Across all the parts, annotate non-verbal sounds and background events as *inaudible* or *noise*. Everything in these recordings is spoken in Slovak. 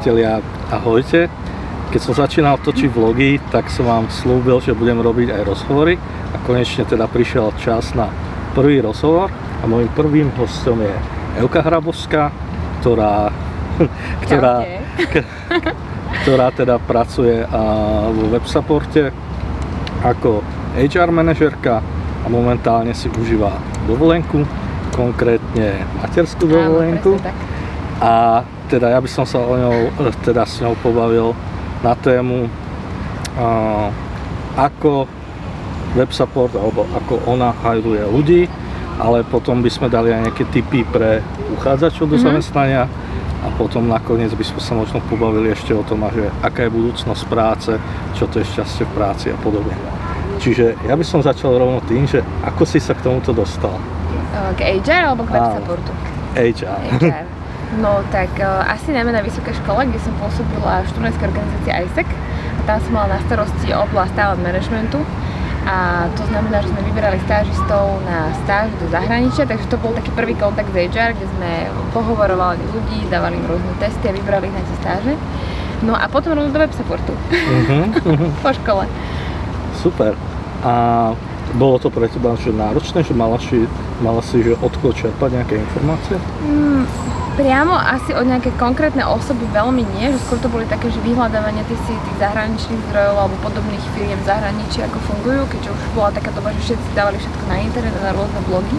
priatelia, ahojte. Keď som začínal točiť vlogy, tak som vám slúbil, že budem robiť aj rozhovory a konečne teda prišiel čas na prvý rozhovor a môjim prvým hostom je Euka Hrabovská, ktorá, *laughs* ktorá, *laughs* ktorá teda pracuje vo websupporte ako HR manažerka a momentálne si užíva dovolenku, konkrétne materskú dovolenku. Áno. A teda ja by som sa o ňou, teda s ňou pobavil na tému ako web support alebo ako ona hajruje ľudí, ale potom by sme dali aj nejaké tipy pre uchádzačov do mm-hmm. zamestnania a potom nakoniec by sme sa možno pobavili ešte o tom, že aká je budúcnosť práce, čo to je šťastie v práci a podobne. Čiže ja by som začal rovno tým, že ako si sa k tomuto dostal? K HR alebo k web supportu? HR. HR. No tak uh, asi najmä na vysokej škole, kde som pôsobila v študentskej organizácii ISEC. A tam som mala na starosti oblasť talent managementu. A to znamená, že sme vyberali stážistov na stáž do zahraničia, takže to bol taký prvý kontakt s HR, kde sme pohovorovali ľudí, dávali im rôzne testy a vybrali ich na tie stáže. No a potom rovno do web supportu. Uh-huh. *laughs* po škole. Super. A bolo to pre teba že náročné, že mala si, mala si že odkiaľ čerpať nejaké informácie? Mm, priamo asi od nejaké konkrétne osoby veľmi nie, že skôr to boli také, že vyhľadávanie tých, tých zahraničných zdrojov alebo podobných firiem v zahraničí, ako fungujú, keďže už bola taká doba, že všetci dávali všetko na internet a na rôzne blogy.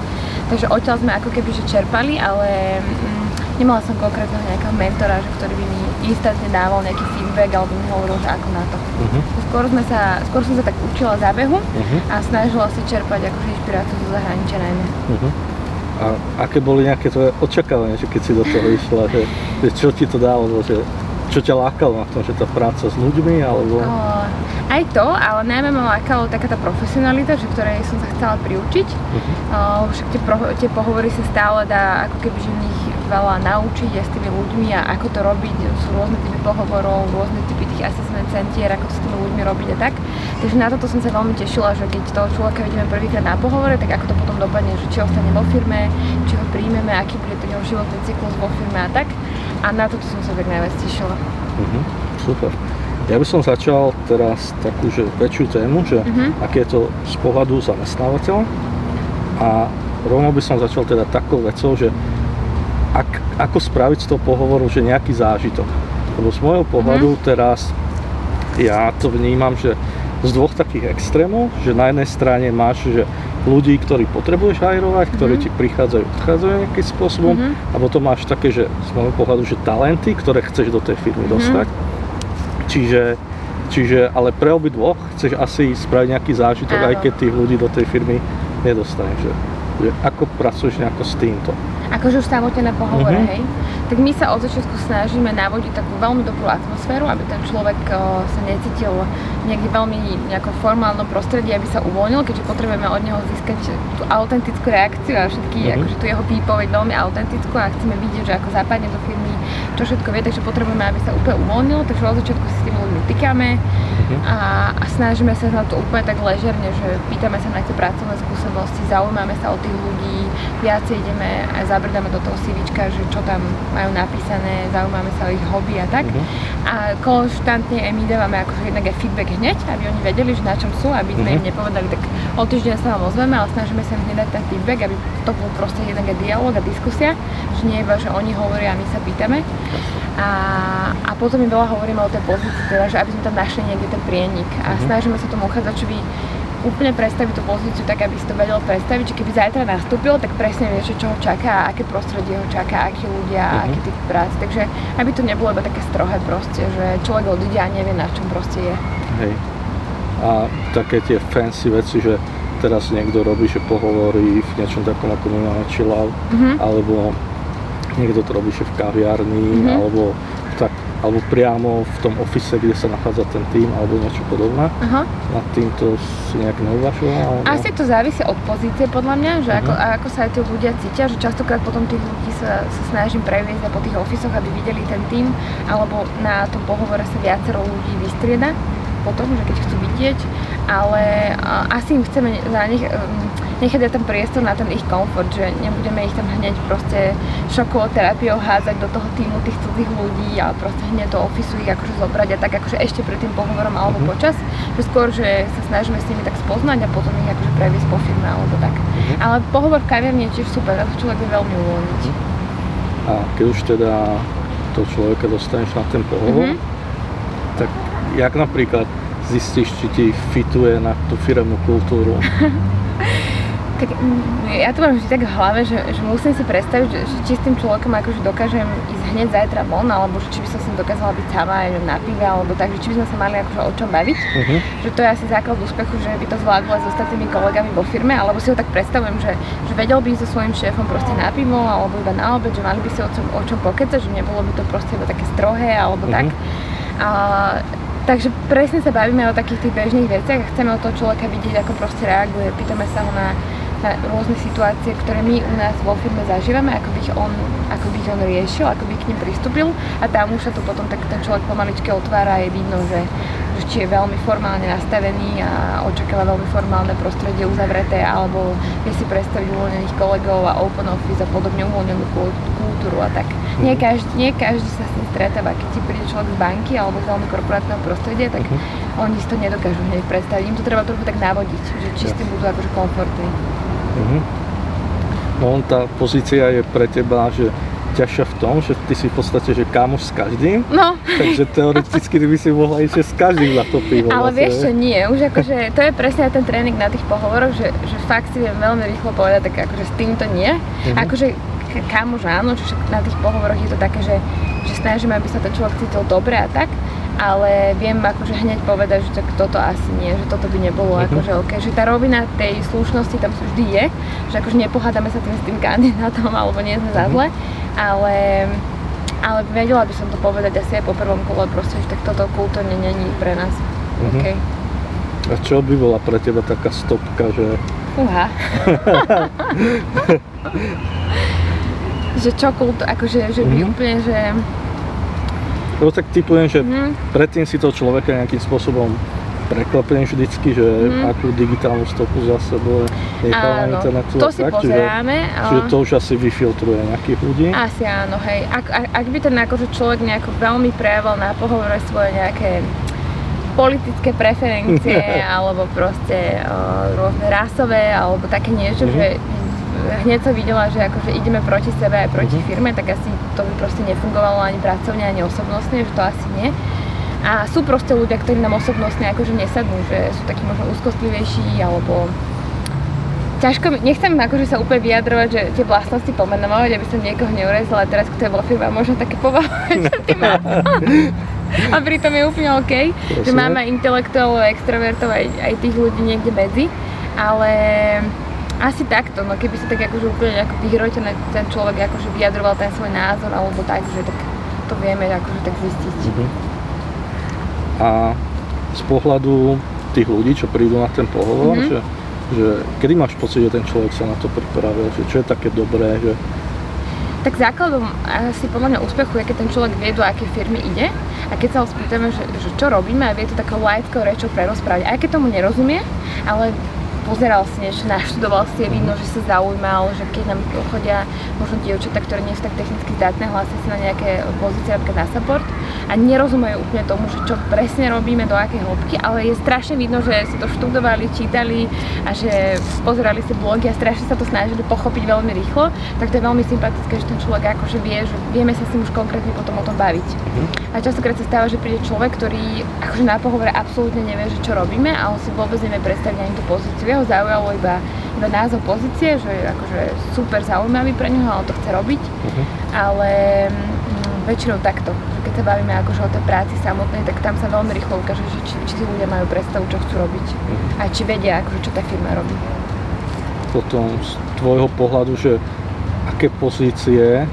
Takže odtiaľ sme ako keby že čerpali, ale mm, nemala som konkrétneho nejakého mentora, že, ktorý by mi instantne dával nejaký feedback alebo mi hovoril, že ako na to. Uh-huh. Skôr, sme sa, skôr som sa tak učila zábehu uh-huh. a snažila si čerpať akože inšpiráciu zo zahraničia najmä. Uh-huh. A aké boli nejaké tvoje očakávania, že keď si do toho išla, že, že čo ti to dalo, že čo ťa lákalo na tom, že tá práca s ľuďmi, alebo... O, aj to, ale najmä ma lákalo taká tá profesionalita, že ktorej som sa chcela priučiť. Uh-huh. O, však tie, pro, tie pohovory sa stále dá ako keby, že v nich veľa naučiť aj s tými ľuďmi a ako to robiť. Sú rôzne typy pohovorov, rôzne typy tých assessment centier, ako to s tými ľuďmi robiť a tak. Takže na toto som sa veľmi tešila, že keď toho človeka vidíme prvýkrát na pohovore, tak ako to potom dopadne, že či ostane vo firme, či ho príjmeme, aký bude ten jeho životný cyklus vo firme a tak. A na toto som sa tak najviac tešila. Uh-huh. Super. Ja by som začal teraz takú že väčšiu tému, že uh-huh. aké je to z pohľadu zamestnávateľa a rovno by som začal teda takou vecou, že ak, ako spraviť z toho pohovoru, že nejaký zážitok. Lebo z môjho pohľadu uh-huh. teraz ja to vnímam, že z dvoch takých extrémov, že na jednej strane máš, že ľudí, ktorí potrebuješ hajrovať, ktorí mm-hmm. ti prichádzajú, odchádzajú nejakým spôsobom mm-hmm. a potom máš také, že z môjho pohľadu, že talenty, ktoré chceš do tej firmy mm-hmm. dostať. Čiže, čiže, ale pre obi dvoch chceš asi spraviť nejaký zážitok, Áno. aj keď tých ľudí do tej firmy nedostaneš. Že, že ako pracuješ nejako s týmto? Akože už samotne na pohovore, mm-hmm. hej? tak my sa od začiatku snažíme navodiť takú veľmi dobrú atmosféru, aby ten človek sa necítil niekde veľmi nejako formálnom prostredí, aby sa uvoľnil, keďže potrebujeme od neho získať tú autentickú reakciu a všetky, mm-hmm. akože tú jeho výpoveď veľmi autentickú a chceme vidieť, že ako západne do firmy, čo všetko vie, takže potrebujeme, aby sa úplne uvoľnil, takže od začiatku si s tými tykáme mm-hmm. a, a snažíme sa na to úplne tak ležerne, že pýtame sa na tie pracovné skúsenosti, zaujímame sa o tých ľudí, viacej ideme a zabrdáme do toho CVčka, že čo tam majú napísané, zaujímame sa o ich hobby a tak. Uh-huh. A konštantne aj my dávame akože jednak aj feedback hneď, aby oni vedeli, že na čom sú, aby sme uh-huh. im nepovedali, tak o týždeň sa vám ozveme, ale snažíme sa im hneď dať ten feedback, aby to bol proste jednak aj dialog a diskusia, že nie iba, že oni hovoria a my sa pýtame. A, a potom mi veľa hovoríme o tej pozícii, teda, že aby sme tam našli niekde ten prienik a uh-huh. snažíme sa tomu uchádzačovi úplne predstaviť tú pozíciu tak, aby si to vedel predstaviť, že keby zajtra nastúpil, tak presne vieš, čo ho čaká, aké prostredie ho čaká, akí ľudia, uh-huh. aký typ práce. Takže aby to nebolo iba také strohé proste, že človek odíde a nevie, na čom proste je. Hej. A také tie fancy veci, že teraz niekto robí, že pohovorí v niečom takom ako máme chill uh-huh. alebo niekto to robí, že v kaviarni, uh-huh. alebo alebo priamo v tom ofise, kde sa nachádza ten tým, alebo niečo podobné. Aha. Nad týmto si nejak neuvažoval? Asi to závisí od pozície podľa mňa, že uh-huh. ako, ako sa aj tí ľudia cítia, že častokrát potom tých ľudí sa, sa snažím previesť po tých ofisoch, aby videli ten tým, alebo na tom pohovore sa viacero ľudí vystrieda potom, že keď chcú vidieť. Ale asi im chceme za nich nechať aj ten priestor na ten ich komfort, že nebudeme ich tam hneď proste šokovou terapiou hádzať do toho týmu tých cudzích ľudí a proste hneď do ofisu ich akože zobrať a tak akože ešte pred tým pohovorom alebo mm-hmm. počas, že skôr, že sa snažíme s nimi tak spoznať a potom ich akože previesť po firme alebo tak. Mm-hmm. Ale pohovor v kaviarni je tiež super, to človek vie veľmi uvoľniť. Mm-hmm. A keď už teda toho človeka dostaneš na ten pohovor, mm-hmm. tak jak napríklad zistíš, či ti fituje na tú firemnú kultúru? *laughs* tak mm, ja to mám vždy tak v hlave, že, že musím si predstaviť, že, že či s tým človekom akože dokážem ísť hneď zajtra von, alebo že či by som si dokázala byť sama aj na pive, alebo tak, že či by sme sa mali akože o čom baviť. Uh-huh. Že to je asi základ úspechu, že by to zvládlo aj s ostatnými kolegami vo firme, alebo si ho tak predstavujem, že, že vedel by so svojím šéfom proste na pivo, alebo iba na obed, že mali by si o čom, o čom pokecať, že nebolo by to proste iba také strohé, alebo uh-huh. tak. A, Takže presne sa bavíme o takých tých bežných veciach a chceme od toho človeka vidieť, ako proste reaguje. Pýtame sa ho na na rôzne situácie, ktoré my u nás vo firme zažívame, ako by on, ako by on riešil, ako by k nim pristúpil a tam už sa to potom tak ten človek pomaličke otvára a je vidno, že či je veľmi formálne nastavený a očakáva veľmi formálne prostredie uzavreté alebo vie si predstaviť uvoľnených kolegov a open office a podobne uvoľnenú kultúru a tak. Mm-hmm. Nie, každý, nie každý sa s tým stretáva. Keď ti príde človek z banky alebo z veľmi korporátneho prostredia, tak mm-hmm. oni si to nedokážu hneď predstaviť. Im to treba trochu tak navodiť, že či s tým budú akože komfortní. Uh-huh. No tá pozícia je pre teba, že ťažšia v tom, že ty si v podstate, že kamoš s každým, no. *laughs* takže teoreticky ty by si mohla ísť s každým na to pivo. Ale vieš čo, nie, už akože, to je presne ten tréning na tých pohovoroch, že, že fakt si viem veľmi rýchlo povedať, tak akože s týmto nie. Uh-huh. Akože kamož áno, čiže na tých pohovoroch je to také, že, že snažíme, aby sa ten človek cítil dobre a tak, ale viem akože hneď povedať, že tak toto asi nie, že toto by nebolo uh-huh. akože OK, že tá rovina tej slušnosti tam vždy je, že akože nepohádame sa tým s tým kandidátom *laughs* alebo nie sme za mhm. zle, ale, ale vedela by som to povedať asi aj po prvom kole proste, že tak toto kultúrne není pre nás uh-huh. OK. A čo by bola pre teba taká stopka, že... Uha. *laughs* že čo kultúr, akože, že by uh-huh. úplne, že lebo tak typujem, že mm. predtým si to človeka nejakým spôsobom prekvapím vždycky, že mm. akú digitálnu stopu za sebou nechal na internetu. To si tak, pozeráme. Čiže, čiže to už asi vyfiltruje nejakých ľudí. Asi áno, hej. Ak, ak, ak by ten akože človek nejako veľmi prejavil na pohovore svoje nejaké politické preferencie *laughs* alebo proste uh, rôzne rasové alebo také niečo, mm-hmm. že hneď som videla, že akože ideme proti sebe aj proti uh-huh. firme, tak asi to by proste nefungovalo ani pracovne, ani osobnostne, že to asi nie. A sú proste ľudia, ktorí nám osobnostne akože nesadnú, že sú takí možno úzkostlivejší alebo ťažko, nechcem akože sa úplne vyjadrovať, že tie vlastnosti pomenovať, aby som niekoho neurezala, teraz kto je bola firma, možno také povahovať, ty má. A pritom je úplne OK, Prosím. že máme intelektuálov, extrovertov aj, aj tých ľudí niekde medzi, ale asi takto, no keby sa tak akože úplne ako vyhrotené ten človek akože vyjadroval ten svoj názor alebo tak, že tak to vieme akože tak zistiť. Uh-huh. A z pohľadu tých ľudí, čo prídu na ten pohovor, uh-huh. že, že kedy máš pocit, že ten človek sa na to pripravil, že čo je také dobré, že tak základom asi podľa mňa úspechu je, keď ten človek vie, do akej firmy ide a keď sa ho spýtame, že, že čo robíme a vie to takou lajtkou rečou prerozprávať. Aj keď tomu nerozumie, ale pozeral si niečo, naštudoval si, je vidno, že sa zaujímal, že keď nám chodia možno dievčatá, ktoré nie sú tak technicky zdatné, hlásia sa na nejaké pozície, napríklad na support a nerozumejú úplne tomu, že čo presne robíme, do akej hĺbky, ale je strašne vidno, že si to študovali, čítali a že pozerali si blogy a strašne sa to snažili pochopiť veľmi rýchlo, tak to je veľmi sympatické, že ten človek akože vie, že vieme sa s ním už konkrétne potom o tom baviť. Mhm. A častokrát sa stáva, že príde človek, ktorý akože na pohovore absolútne nevie, že čo robíme a on si vôbec nevie predstaviť ani tú pozíciu jeho zaujalo iba, iba názov pozície, že je akože super zaujímavý pre neho, ale to chce robiť, uh-huh. ale mm, väčšinou takto, keď sa bavíme akože o tej práci samotnej, tak tam sa veľmi rýchlo ukáže, že či, či tí ľudia majú predstavu, čo chcú robiť uh-huh. a či vedia, akože, čo tá firma robí. Potom z tvojho pohľadu, že aké pozície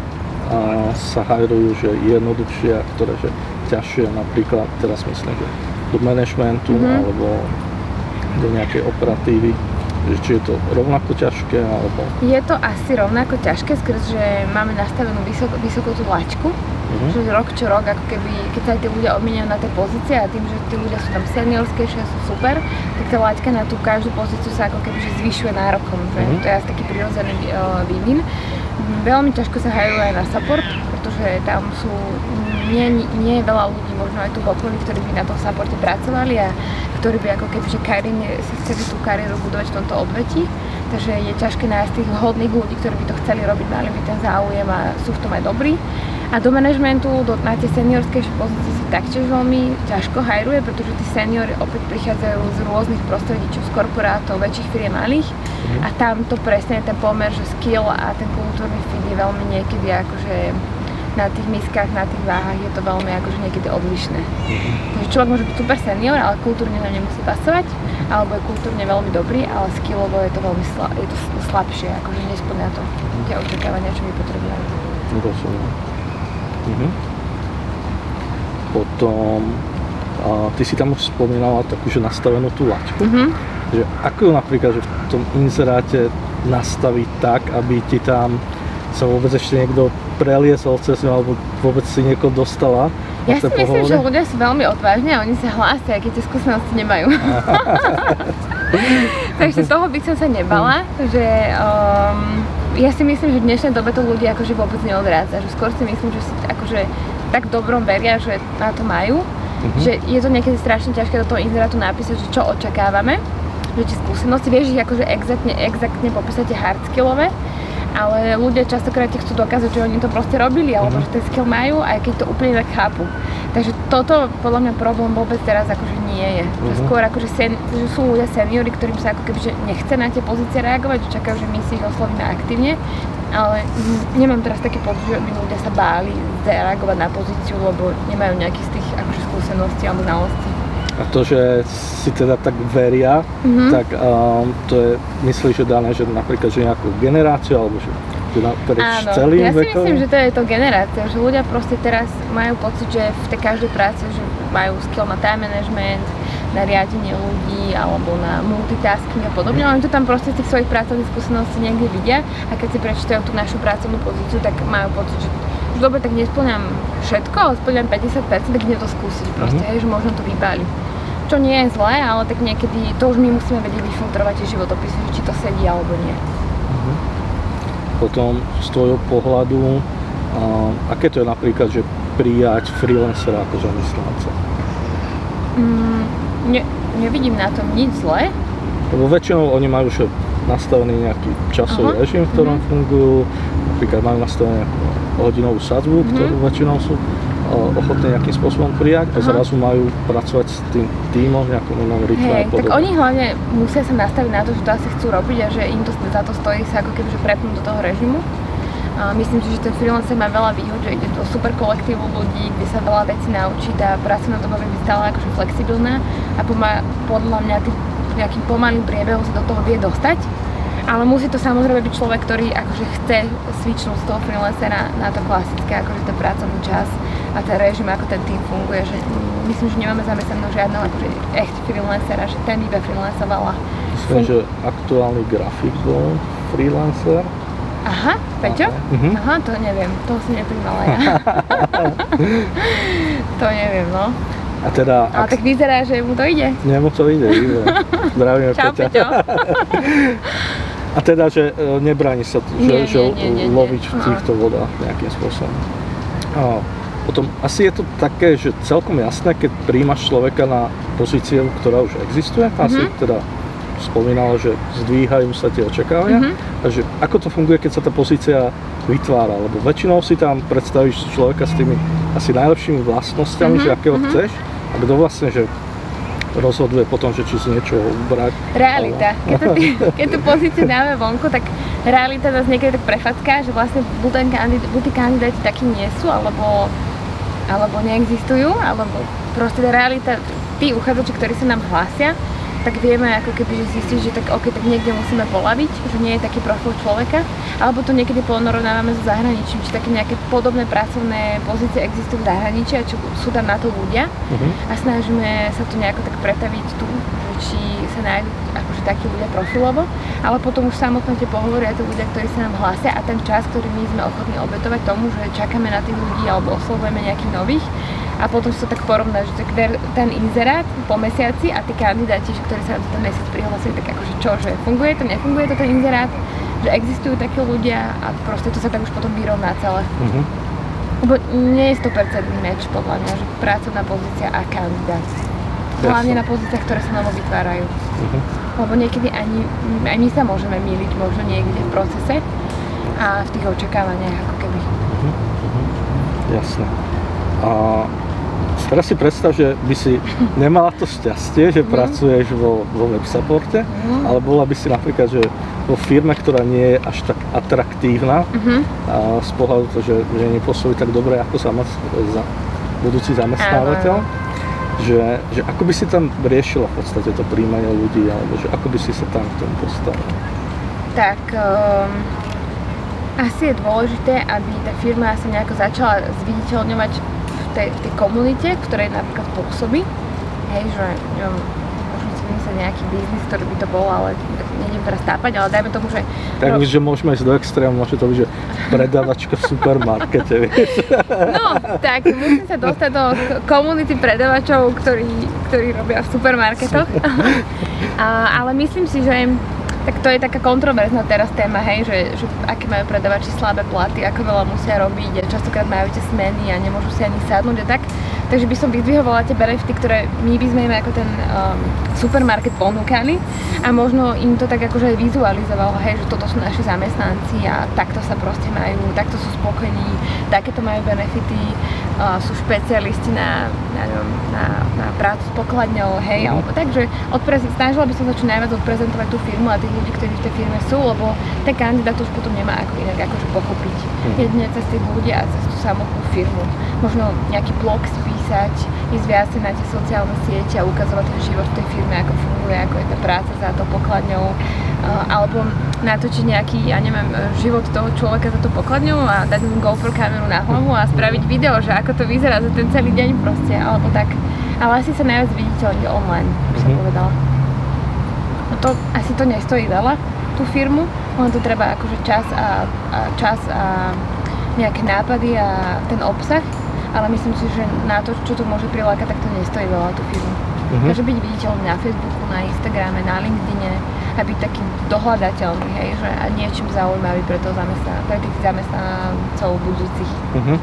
a sa hajrujú, že jednoduchšie a ktoré že ťažšie, napríklad teraz myslím, že do managementu mm-hmm. alebo do nejakej operatívy. či je to rovnako ťažké, alebo... Je to asi rovnako ťažké, skrz, že máme nastavenú vysoko, vysoko tú laťku, uh-huh. že rok čo rok, ako keby, keď sa aj tí ľudia obmienia na tie pozície a tým, že tí ľudia sú tam seniorskejšie a sú super, tak tá laťka na tú každú pozíciu sa ako keby že zvyšuje nárokom, uh-huh. to je asi taký prirodzený uh, vývin. Veľmi ťažko sa hajú aj na support, pretože tam sú nie, nie je veľa ľudí, možno aj tu v okolí, ktorí by na tom supporte pracovali a ktorí by ako keby, že kariérne, si chceli tú kariéru budovať v tomto odvetí. Takže je ťažké nájsť tých hodných ľudí, ktorí by to chceli robiť, mali by ten záujem a sú v tom aj dobrí. A do manažmentu, do, na tie seniorské pozície si taktiež veľmi ťažko hajruje, pretože tí seniori opäť prichádzajú z rôznych prostredí, či z korporátov, väčších firiem, malých. Mm. A tam to presne ten pomer, že skill a ten kultúrny fit je veľmi niekedy akože na tých miskách, na tých váhach je to veľmi akože niekedy odlišné. Mm-hmm. Takže človek môže byť super senior, ale kultúrne nám nemusí pasovať, alebo je kultúrne veľmi dobrý, ale skillovo je to veľmi sla- je to slabšie, akože nesplňa to tie očakávania, čo my potrebujeme. Rozumiem. Mhm. Potom, a ty si tam už spomínala takú, že nastavenú tú laťku. Mm-hmm. Že ako ju napríklad, že v tom inzeráte nastaviť tak, aby ti tam sa vôbec ešte niekto preliesol cez ňu, alebo vôbec si niekoho dostala. Ja si myslím, že ľudia sú veľmi odvážni a oni sa hlásia, keď tie skúsenosti nemajú. *laughs* Takže toho by som sa nebala, že um, ja si myslím, že v dnešnej dobe to ľudia akože vôbec neodrádza, že skôr si myslím, že si akože tak dobrom veria, že na to majú, uh-huh. že je to niekedy strašne ťažké do toho inzerátu napísať, že čo očakávame, že tie skúsenosti, vieš ich akože exaktne, exaktne popísať hardskillové, ale ľudia častokrát ti chcú dokázať, že oni to proste robili, alebo mm-hmm. že ten skill majú, aj keď to úplne tak chápu. Takže toto podľa mňa problém vôbec teraz akože nie je. Že mhm. skôr akože sen, že sú ľudia seniory, ktorým sa ako keby že nechce na tie pozície reagovať, že čakajú, že my si ich oslovíme aktívne, ale nemám teraz taký pocit, že by ľudia sa báli zareagovať na pozíciu, lebo nemajú nejaký z tých akože skúseností alebo znalostí. A to, že si teda tak veria, mm-hmm. tak um, to je, myslíš, že dané, že napríklad, že nejakú generáciu, alebo že, že naprieč Áno, celým ja si vekom? myslím, že to je to generácia, že ľudia proste teraz majú pocit, že v tej každej práci, že majú skill na time management, na riadenie ľudí alebo na multitasking a podobne. Oni to tam proste z tých svojich pracovných skúseností niekde vidia a keď si prečítajú tú našu pracovnú pozíciu, tak majú pocit, že dobre, tak nesplňam všetko, ale splňam 50%, tak idem to skúsiť proste, mm-hmm. hej, že možno to vybáli čo nie je zlé, ale tak niekedy to už my musíme vedieť vyfiltrovať tie životopisy, či to sedí alebo nie. Uh-huh. Potom z tvojho pohľadu, a, aké to je napríklad, že prijať freelancera ako zamestnanca? Mm, ne, nevidím na tom nič zlé. Lebo väčšinou oni majú že nastavený nejaký časový uh-huh. režim, v ktorom uh-huh. fungujú, napríklad majú nastavenú nejakú hodinovú sadzbu, uh-huh. ktorú väčšinou sú ochotní nejakým spôsobom prijať a zrazu majú pracovať s tým týmom v nejakom inom rytme hey, Tak oni hlavne musia sa nastaviť na to, že to asi chcú robiť a že im to za to stojí sa ako keby prepnúť do toho režimu. A myslím si, že ten freelancer má veľa výhod, že ide do super kolektívu ľudí, kde sa veľa vecí naučí, tá pracovná doba by stále akože flexibilná a podľa mňa tým nejakým pomalým priebehom sa do toho vie dostať ale musí to samozrejme byť človek, ktorý akože chce switchnúť z toho freelancera na to klasické, akože ten pracovný čas a ten režim, ako ten tým funguje, že myslím, že nemáme zamestnaného žiadneho akože echt freelancera, že ten iba freelancovala. Myslím, Fun- že aktuálny grafik bol freelancer. Aha, Peťo? Aha. Uh-huh. Aha, to neviem, toho som nepríjmala ja. *laughs* to neviem, no. A teda... Ale ak... tak vyzerá, že mu to ide. Nie, mu to ide, ide. Zdravíme *laughs* Čau, Peťa. *laughs* Peťo. A teda, že e, nebráni sa že, nie, že nie, nie, nie, loviť v týchto vodách nejakým spôsobom. A potom asi je to také, že celkom jasné, keď príjmaš človeka na pozíciu, ktorá už existuje, mm-hmm. asi teda spomínala, že zdvíhajú sa tie očakávania. Mm-hmm. Takže ako to funguje, keď sa tá pozícia vytvára? Lebo väčšinou si tam predstavíš človeka s tými asi najlepšími vlastnosťami, mm-hmm. že akého mm-hmm. chceš. A kto vlastne, že rozhoduje potom, že či si niečo ubrať. Realita. Keď, to, *laughs* keď tú pozíciu dáme vonku, tak realita nás niekedy tak prefacká, že vlastne buď, kandid, buď tí kandidáti takí nie sú, alebo, alebo neexistujú, alebo proste tá realita, tí uchádzači, ktorí sa nám hlásia, tak vieme ako keby že zistiť, že tak ok, tak niekde musíme polaviť, že nie je taký profil človeka, alebo to niekedy ponorovnávame so zahraničím, či také nejaké podobné pracovné pozície existujú v zahraničí a čo sú tam na to ľudia uh-huh. a snažíme sa to nejako tak pretaviť tu, či sa nájdú akože takí ľudia profilovo, ale potom už samotné tie pohovory a tí ľudia, ktorí sa nám hlásia a ten čas, ktorý my sme ochotní obetovať tomu, že čakáme na tých ľudí alebo oslovujeme nejakých nových a potom sa tak porovná, že ten inzerát po mesiaci a tí kandidáti, ktorí sa na ten mesiac prihlásili, tak akože čo, že funguje to, nefunguje to ten inzerát, že existujú takí ľudia a proste to sa tak už potom vyrovná celé. Uh-huh. Lebo nie je 100% meč podľa mňa, že pracovná pozícia a kandidát. Hlavne na pozíciách, ktoré sa novo vytvárajú. Uh-huh. Lebo niekedy ani, aj my sa môžeme míliť možno niekde v procese a v tých očakávaniach ako keby. Uh-huh. Uh-huh. Jasné. A teraz si predstav, že by si nemala to šťastie, že mm. pracuješ vo, vo web supporte, mm. ale bola by si napríklad, že vo firme, ktorá nie je až tak atraktívna mm-hmm. a z pohľadu to, že, že nepôsobí tak dobre ako sama, za, budúci zamestnávateľ. Že, že ako by si tam riešila v podstate to príjmanie ľudí, alebo že ako by si sa tam k tomu postavila? Tak um, asi je dôležité, aby tá firma sa nejako začala zviditeľňovať tej, tej komunite, ktorej napríklad pôsobí. Hej, že možno si vymyslieť nejaký biznis, ktorý by to bol, ale neviem teraz tápať, ale dajme tomu, že... Tak, no, že môžeme ísť do extrému, môže to byť, že predavačka v supermarkete, vieš. No, tak musím sa dostať do komunity predavačov, ktorí, ktorí robia v supermarketoch. A, ale myslím si, že tak to je taká kontroverzná teraz téma, hej, že, že aké majú predavači slabé platy, ako veľa musia robiť, častokrát majú tie smeny a nemôžu si ani sadnúť a tak. Takže by som vyzdvihovala tie benefity, ktoré my by sme im ako ten um, supermarket ponúkali a možno im to tak akože aj vizualizovalo, hej, že toto sú naši zamestnanci a takto sa proste majú, takto sú spokojní, takéto majú benefity, uh, sú špecialisti na, na, na, na prácu s pokladňou, hej, mm. alebo takže odprez- snažila by som sa čo najviac odprezentovať tú firmu a tých ľudí, ktorí v tej firme sú, lebo ten kandidát už potom nemá ako inak akože pochopiť. Mm. Jedine cez tých ľudí a cez tú samotnú firmu. Možno nejaký blog spísať, ísť viac na tie sociálne siete a ukazovať ten život v tej firme, ako funguje, ako je tá práca za to pokladňou, alebo natočiť nejaký, ja neviem, život toho človeka za to pokladňou a dať mu GoPro kameru na hlavu a spraviť video, že ako to vyzerá za ten celý deň proste, alebo tak. Ale asi sa najviac viditeľne online, by som mm-hmm. povedala. No to, asi to nestojí veľa, tú firmu, len to treba akože čas a, a čas a nejaké nápady a ten obsah, ale myslím si, že na to, čo to môže prilákať, tak to nestojí veľa tú firmu. Uh-huh. Takže byť viditeľný na Facebooku, na Instagrame, na LinkedIne a byť taký dohľadateľný, hej, že a niečím zaujímavý pre, to zamestnan- pre tých zamestnancov budúcich. Uh-huh.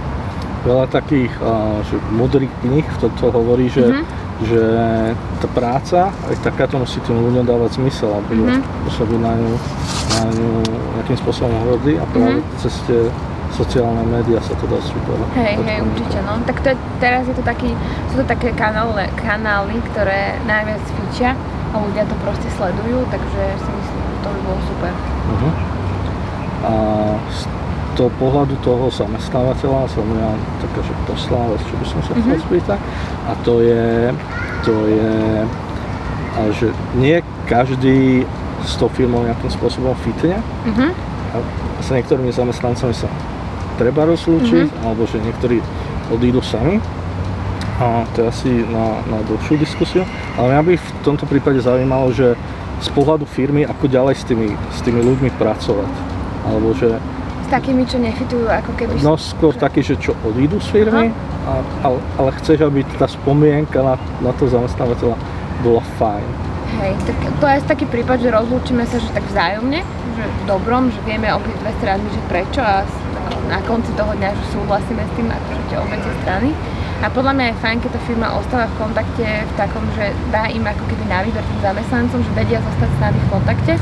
Veľa takých uh, že modrých knih v tomto hovorí, že, uh-huh. že tá práca aj takáto musí tým ľuďom dávať zmysel, aby uh-huh. sa by na ňu, na ňu nejakým spôsobom hodli a práve uh-huh. cez tie sociálne médiá sa to dá super. Hej, hej, určite, no. Tak to je, teraz je to taký, sú to také kanály, kanály, ktoré najviac fičia a ľudia to proste sledujú, takže si myslím, že to by bolo super. Uh-huh. A z toho pohľadu toho zamestnávateľa som ja taká, že posláva, čo by som sa chcel uh-huh. spýtať, a to je, to je, a že nie každý s tou firmou nejakým spôsobom fitne. Uh-huh. A s niektorými zamestnancami sa treba rozlúčiť, mm-hmm. alebo že niektorí odídu sami. A to je asi na, na dlhšiu diskusiu. Ale mňa by v tomto prípade zaujímalo, že z pohľadu firmy, ako ďalej s tými, s tými ľuďmi pracovať. Alebo že... S takými, čo nefitujú ako keby... No skôr takí, že čo odídu z firmy, a, ale, ale chceš, aby tá spomienka na, na to zamestnávateľa bola fajn. Hej, tak to je taký prípad, že rozlúčime sa, že tak vzájomne, že v dobrom, že vieme obi dve strany, že prečo a na konci toho dňa, že súhlasíme s tým, akože tie obe strany. A podľa mňa je fajn, keď tá firma ostáva v kontakte v takom, že dá im ako keby na výber tým zamestnancom, že vedia zostať s nami v kontakte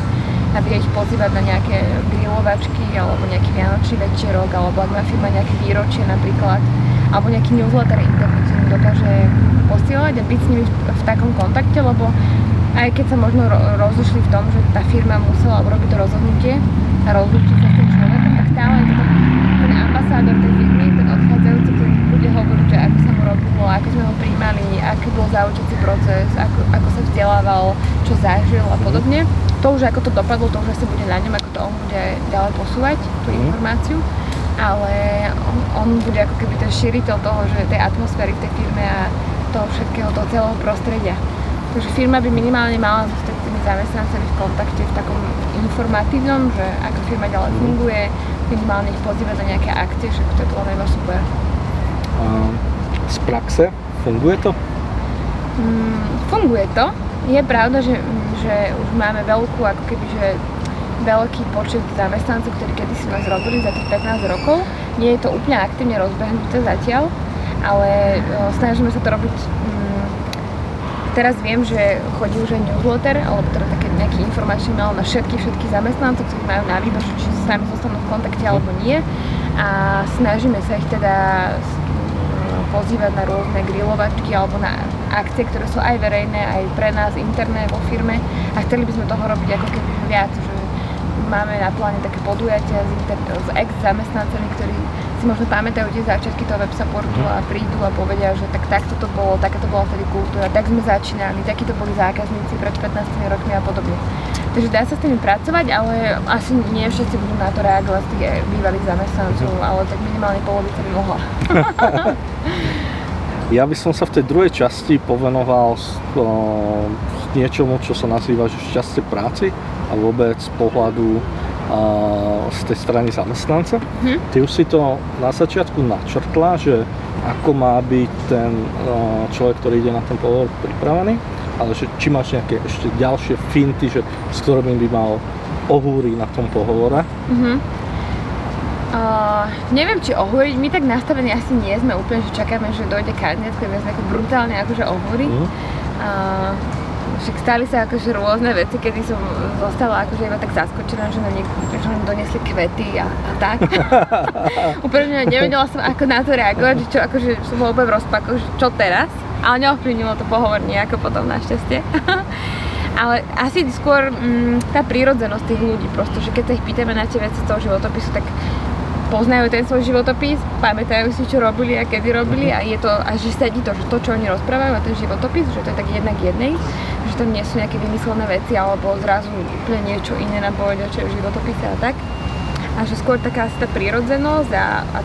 a vie ich pozývať na nejaké grilovačky alebo nejaký vianočný večerok, alebo ak má firma nejaké výročie napríklad, alebo nejaký newsletter internet, ktorý dokáže posielať a byť s nimi v takom kontakte, lebo aj keď sa možno rozošli v tom, že tá firma musela urobiť to rozhodnutie a rozlučiť sa s tým človekom, tak stále je to ten ambasádor tej firmy, ten odchádzajúci, ktorý bude hovoriť, že ako sa mu robilo, ako sme ho príjmali, aký bol zaučiací proces, ako, ako sa vzdelával, čo zažil a podobne. To už ako to dopadlo, to už asi bude na ňom, ako to on bude ďalej posúvať, tú mm. informáciu. Ale on, on bude ako keby ten šíriteľ toho, že tej atmosféry v tej firme a toho všetkého, toho celého prostredia. Takže firma by minimálne mala zostať s tými zamestnancami v kontakte v takom informatívnom, že ako firma ďalej mhm. funguje, minimálne ich pozývať na nejaké akcie, však to je podľa mňa super. A z praxe funguje to? Mm, funguje to. Je pravda, že, že už máme veľkú, ako keby, že veľký počet zamestnancov, ktorí kedysi nás robili za tých 15 rokov. Nie je to úplne aktívne rozbehnuté zatiaľ, ale snažíme sa to robiť Teraz viem, že chodí už aj newsletter, alebo teda také nejaký informačný mail na všetkých, všetkých zamestnancov, ktorí majú na výbor, či s nami zostanú v kontakte alebo nie. A snažíme sa ich teda pozývať na rôzne grilovačky alebo na akcie, ktoré sú aj verejné, aj pre nás interné vo firme a chceli by sme toho robiť ako keby viac, že máme na pláne také podujatia s, inter- s ex-zamestnancami, ktorí si možno pamätajú tie začiatky toho web supportu a prídu a povedia, že tak takto to bolo, taká to bola vtedy kultúra, tak sme začínali, takí to boli zákazníci pred 15 rokmi a podobne. Takže dá sa s tými pracovať, ale asi nie všetci budú na to reagovať z tých bývalých zamestnancov, mhm. ale tak minimálne polovica by mohla. *laughs* ja by som sa v tej druhej časti povenoval o, niečomu, čo sa nazýva že šťastie práci a vôbec z pohľadu z tej strany zamestnanca. Hm. Ty už si to na začiatku načrtla, že ako má byť ten človek, ktorý ide na ten pohovor pripravený, ale že či máš nejaké ešte ďalšie finty, že, s ktorými by mal ohúriť na tom pohovore. Uh-huh. Uh, neviem, či ohúriť, my tak nastavení asi nie sme úplne, že čakáme, že dojde kandidát, ktorý nás brutálne akože ohúri. Uh-huh. Uh, však stali sa akože rôzne veci, kedy som zostala akože iba tak zaskočená, že na niek- že nám donesli kvety a, a tak. *laughs* Úplne nevedela som ako na to reagovať, že čo, akože som bola úplne v rozpakoch, že čo teraz. Ale neovplyvnilo to pohovor nejako potom našťastie. *laughs* Ale asi skôr mm, tá prírodzenosť tých ľudí prosto, že keď sa ich pýtame na tie veci z toho životopisu, tak poznajú ten svoj životopis, pamätajú si, čo robili a kedy robili a je to, a že sedí to, že to, čo oni rozprávajú a ten životopis, že to je tak jednak jednej, že tam nie sú nejaké vymyslené veci alebo zrazu úplne niečo iné nám povedia, čo je v životopise a tak. A že skôr taká asi tá prírodzenosť a, a,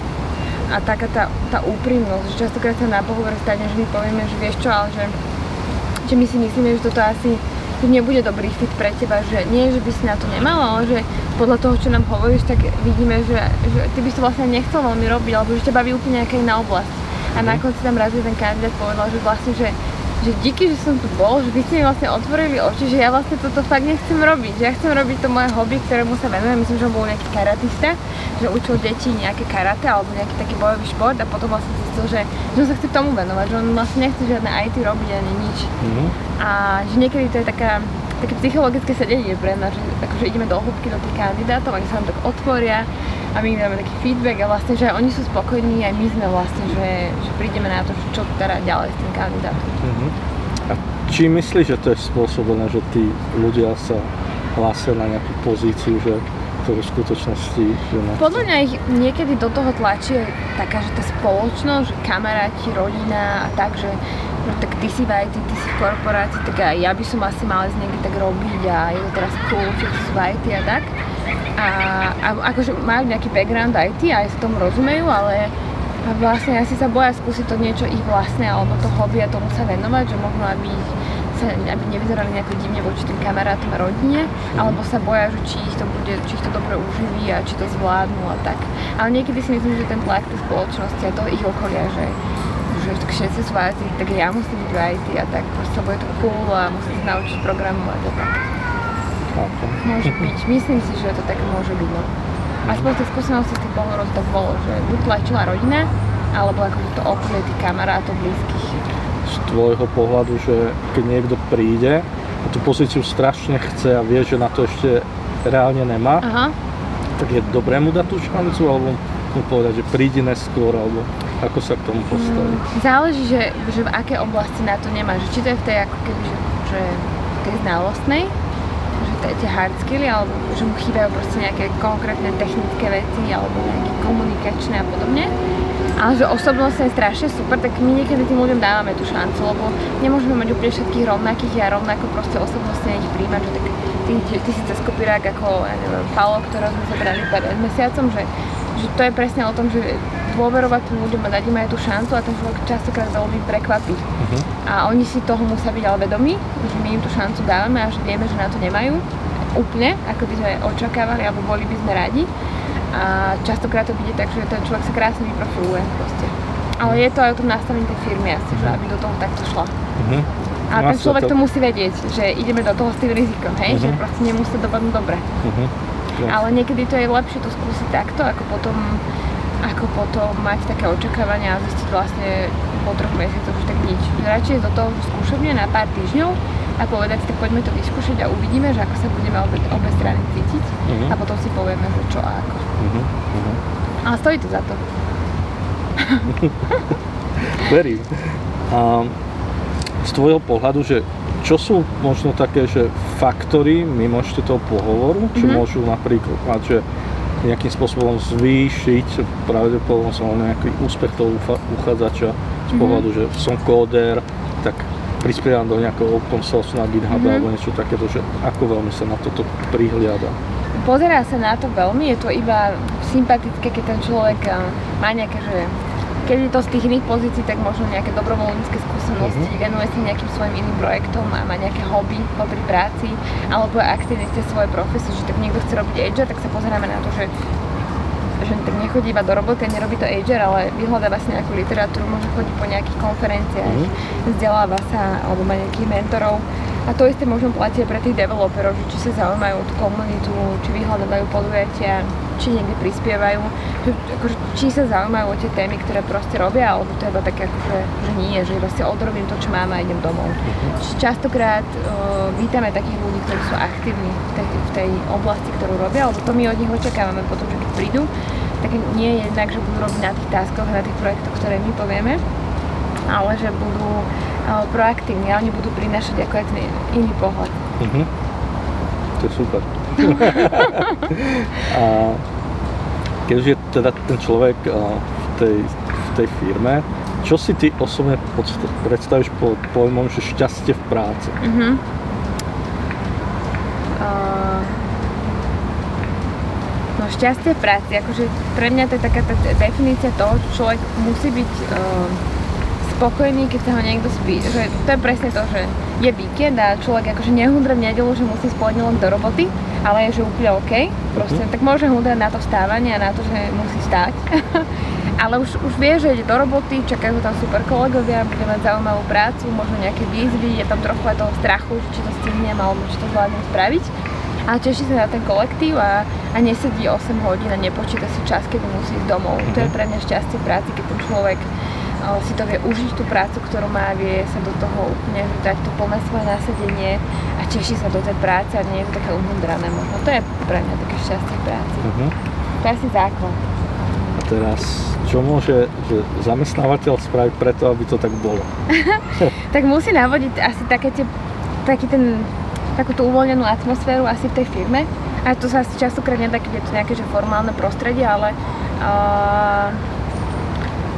a taká tá, tá úprimnosť, že častokrát sa na pohovore stane, že my povieme, že vieš čo, ale že, že my si myslíme, že toto asi to nebude dobrý fit pre teba, že nie, že by si na to nemala, ale že podľa toho, čo nám hovoríš, tak vidíme, že, že ty by si to vlastne nechcel veľmi robiť, alebo že ťa baví úplne nejaká iná oblasť. A na konci tam raz jeden kandidát povedal, že vlastne, že že díky, že som tu bol, že vy ste mi vlastne otvorili oči, že ja vlastne toto fakt nechcem robiť, že ja chcem robiť to moje hobby, ktorému sa venujem, myslím, že on bol nejaký karatista, že učil deti nejaké karate alebo nejaký taký bojový šport a potom vlastne zistil, že, že sa chce tomu venovať, že on vlastne nechce žiadne IT robiť ani nič. Mm-hmm. A že niekedy to je taká, také psychologické sedenie pre nás, že akože ideme do hĺbky do tých kandidátov, oni sa nám tak otvoria, a my im dáme taký feedback a vlastne, že oni sú spokojní aj my sme vlastne, že, že prídeme na to, čo teda ďalej s tým kandidátom. Uh-huh. A či myslíš, že to je spôsobené, že tí ľudia sa hlásia na nejakú pozíciu, že to v skutočnosti... Že na... Podľa mňa ich niekedy do toho tlačí taká, že tá spoločnosť, že kamaráti, rodina a tak, že no, tak ty si v IT, ty si v korporácii, tak aj ja by som asi mala z niekde tak robiť a je to teraz cool, že si v IT a tak a, a akože majú nejaký background IT a aj sa tomu rozumejú, ale vlastne asi sa boja skúsiť to niečo ich vlastné alebo to hobby a tomu sa venovať, že možno aby sa, aby nevyzerali nejako divne voči tým kamarátom a rodine, alebo sa boja, že či ich to bude, či ich to dobre uživí a či to zvládnu a tak. Ale niekedy si myslím, že ten tlak tej spoločnosti a toho ich okolia, že že všetci sú IT, tak ja musím byť v IT a tak proste bude to cool a musím sa naučiť programovať a tak. Môže byť. Myslím si, že to tak môže byť. No. Aspoň tie skúsenosti z tých pohovorov tak bolo, že buď tlačila rodina, alebo ako to okolie tých kamarátov, blízkych. Z tvojho pohľadu, že keď niekto príde a tú pozíciu strašne chce a vie, že na to ešte reálne nemá, Aha. tak je dobré mu dať tú šancu, alebo mu povedať, že príde neskôr, alebo ako sa k tomu postaví? Mm, záleží, že, že v aké oblasti na to nemá. Že či to je v tej ako keby, že, že tej znalostnej, že tie hard skilly, alebo že mu chýbajú proste nejaké konkrétne technické veci, alebo nejaké komunikačné a podobne. Ale že osobnosť je strašne super, tak my niekedy tým ľuďom dávame tú šancu, lebo nemôžeme mať úplne všetkých rovnakých a rovnako proste osobnostne ich príjmať, že tak ty, ty si cez kopírák ako, ja neviem, Palo, ktorého sme zobrali pred mesiacom, že, že to je presne o tom, že dôverovať tým ľuďom a dať im aj tú šancu a ten človek častokrát veľmi prekvapí. Uh-huh. A oni si toho musia byť ale vedomí, že my im tú šancu dávame a že vieme, že na to nemajú úplne, ako by sme očakávali alebo boli by sme radi. A častokrát to vidie tak, že ten človek sa krásne vyprofiluje proste. Ale je to aj o tom nastavení tej firmy asi, že aby do toho takto šla. Uh-huh. A ten človek to... to musí vedieť, že ideme do toho s tým rizikom, hej? Uh-huh. že proste nemusí to dopadnúť dobre. Uh-huh. Yes. Ale niekedy to je lepšie to skúsiť takto, ako potom ako potom mať také očakávania a zistiť vlastne po troch mesiacoch už tak nič. Radšej do toho skúšobne na pár týždňov a povedať si, tak poďme to vyskúšať a uvidíme, že ako sa budeme obe, obe strany cítiť uh-huh. a potom si povieme, že čo a ako. Uh-huh. Ale stojí to za to. *laughs* Verím. Um, z tvojho pohľadu, že čo sú možno také, že faktory mimo ešte toho pohovoru, čo mm-hmm. môžu napríklad, že nejakým spôsobom zvýšiť pravdepodobnosť alebo nejaký úspech toho uchádzača z mhm. pohľadu, mm-hmm. že som kóder, tak prispievam do nejakého open source na GitHub mm-hmm. alebo niečo takéto, že ako veľmi sa na toto prihliada. Pozerá sa na to veľmi, je to iba sympatické, keď ten človek eh, má nejaké, že keď je to z tých iných pozícií, tak možno nejaké dobrovoľnícke skúsenosti, uh-huh. venuje sa nejakým svojim iným projektom a má nejaké hobby popri práci, alebo aktivite svoje profesie, že tak niekto chce robiť HR, tak sa pozeráme na to, že že tak nechodí iba do roboty a nerobí to HR, ale vyhľadáva si nejakú literatúru, môže chodiť po nejakých konferenciách, uh-huh. vzdeláva sa alebo má nejakých mentorov. A to isté možno platí pre tých developerov, že či sa zaujímajú tú komunitu, či vyhľadávajú podujatia, či niekde prispievajú, že, akože, či sa zaujímajú o tie témy, ktoré proste robia, alebo to je iba také, akože, že nie, že proste odrobím to, čo mám a idem domov. Uh-huh. Častokrát uh, vítame takých ľudí, ktorí sú aktívni v tej, v tej oblasti, ktorú robia, lebo to my od nich očakávame potom, že keď prídu, tak nie je jednak, že budú robiť na tých taskoch, na tých projektoch, ktoré my povieme, ale že budú proaktívni a oni budú prinášať ako ten iný pohľad. Uh-huh. To je super. *laughs* a keď je teda ten človek v tej, v tej firme, čo si ty osobne predstavíš po pojmom, že šťastie v práci? Uh-huh. Uh, no šťastie v práci, akože pre mňa to je taká tá definícia toho, že človek musí byť uh, spokojný, keď sa ho niekto spí. Že to je presne to, že je víkend a človek akože nehudra v nedelu, že musí spôjť len do roboty, ale je že úplne OK. Proste, uh-huh. tak môže hudrať na to vstávanie a na to, že musí stať. *laughs* ale už, už vie, že ide do roboty, čakajú tam super kolegovia, bude mať zaujímavú prácu, možno nejaké výzvy, je tam trochu aj toho strachu, či to stihnem alebo či to zvládnem spraviť. A teší sa na ten kolektív a, a nesedí 8 hodín a nepočíta si čas, keď musí ísť domov. Uh-huh. To je mhm. pre mňa šťastie práci, keď ten človek si to vie užiť tú prácu, ktorú má, vie sa do toho úplne dať to plné svoje nasadenie a teší sa do tej práce a nie je to také umúdrané možno. To je pre mňa také šťastie v práci. Uh-huh. To je asi základ. A teraz, čo môže že zamestnávateľ spraviť preto, aby to tak bolo? *laughs* tak musí navodiť asi také tie, taký ten, takú tú uvoľnenú atmosféru asi v tej firme. A to sa asi častokrát nedá, keď je to nejaké že formálne prostredie, ale uh,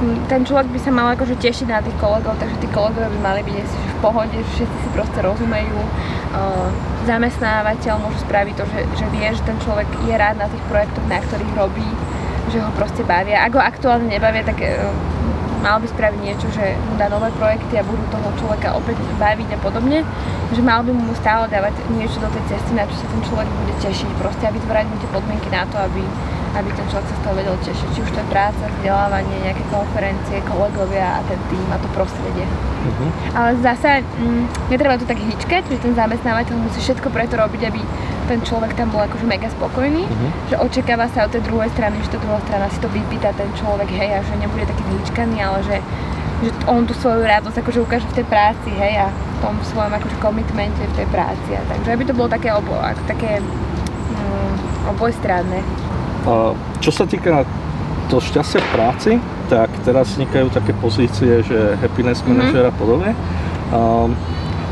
ten človek by sa mal akože tešiť na tých kolegov, takže tí kolegovia by mali byť v pohode, že všetci si proste rozumejú. Uh, zamestnávateľ môže spraviť to, že, že vie, že ten človek je rád na tých projektoch, na ktorých robí, že ho proste bavia. Ak ho aktuálne nebavia, tak uh, mal by spraviť niečo, že mu dá nové projekty a budú toho človeka opäť baviť a podobne, že mal by mu stále dávať niečo do tej cesty, na čo sa ten človek bude tešiť proste a vytvárať mu tie podmienky na to, aby aby ten človek sa z toho vedel tešiť. Či už to je práca, vzdelávanie, nejaké konferencie, kolegovia a ten tým a to prostredie. Uh-huh. Ale zase mm, netreba to tak hýčkať, že ten zamestnávateľ musí všetko preto robiť, aby ten človek tam bol akože mega spokojný, uh-huh. že očakáva sa od tej druhej strany, že tá druhá strana si to vypýta ten človek, hej, a že nebude taký hýčkaný, ale že, že on tú svoju radosť akože ukáže v tej práci, hej, a v tom svojom akože komitmente v tej práci. A takže aby to bolo také, obo, ako také mm, obojstranné. Čo sa týka to šťastie v práci, tak teraz vznikajú také pozície, že happiness mhm. manager a podobne.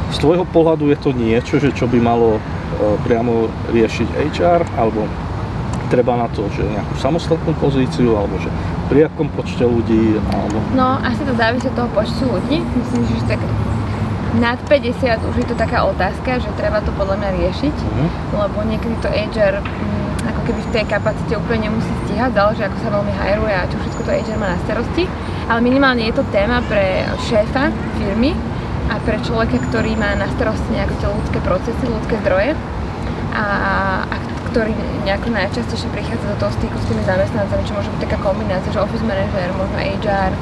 Z tvojho pohľadu je to niečo, že čo by malo priamo riešiť HR, alebo treba na to, že nejakú samostatnú pozíciu, alebo že pri akom počte ľudí, alebo... No, asi to závisí od toho počtu ľudí. Myslím, že tak nad 50 už je to taká otázka, že treba to podľa mňa riešiť, uh-huh. lebo niekedy to HR mm, keby v tej kapacite úplne nemusí stíhať, záleží ako sa veľmi hajruje a čo všetko to HR má na starosti, ale minimálne je to téma pre šéfa firmy a pre človeka, ktorý má na starosti nejaké tie ľudské procesy, ľudské zdroje a, a ktorý nejako najčastejšie prichádza do toho styku s tými zamestnancami, čo môže byť taká kombinácia, že office manager, možno HR,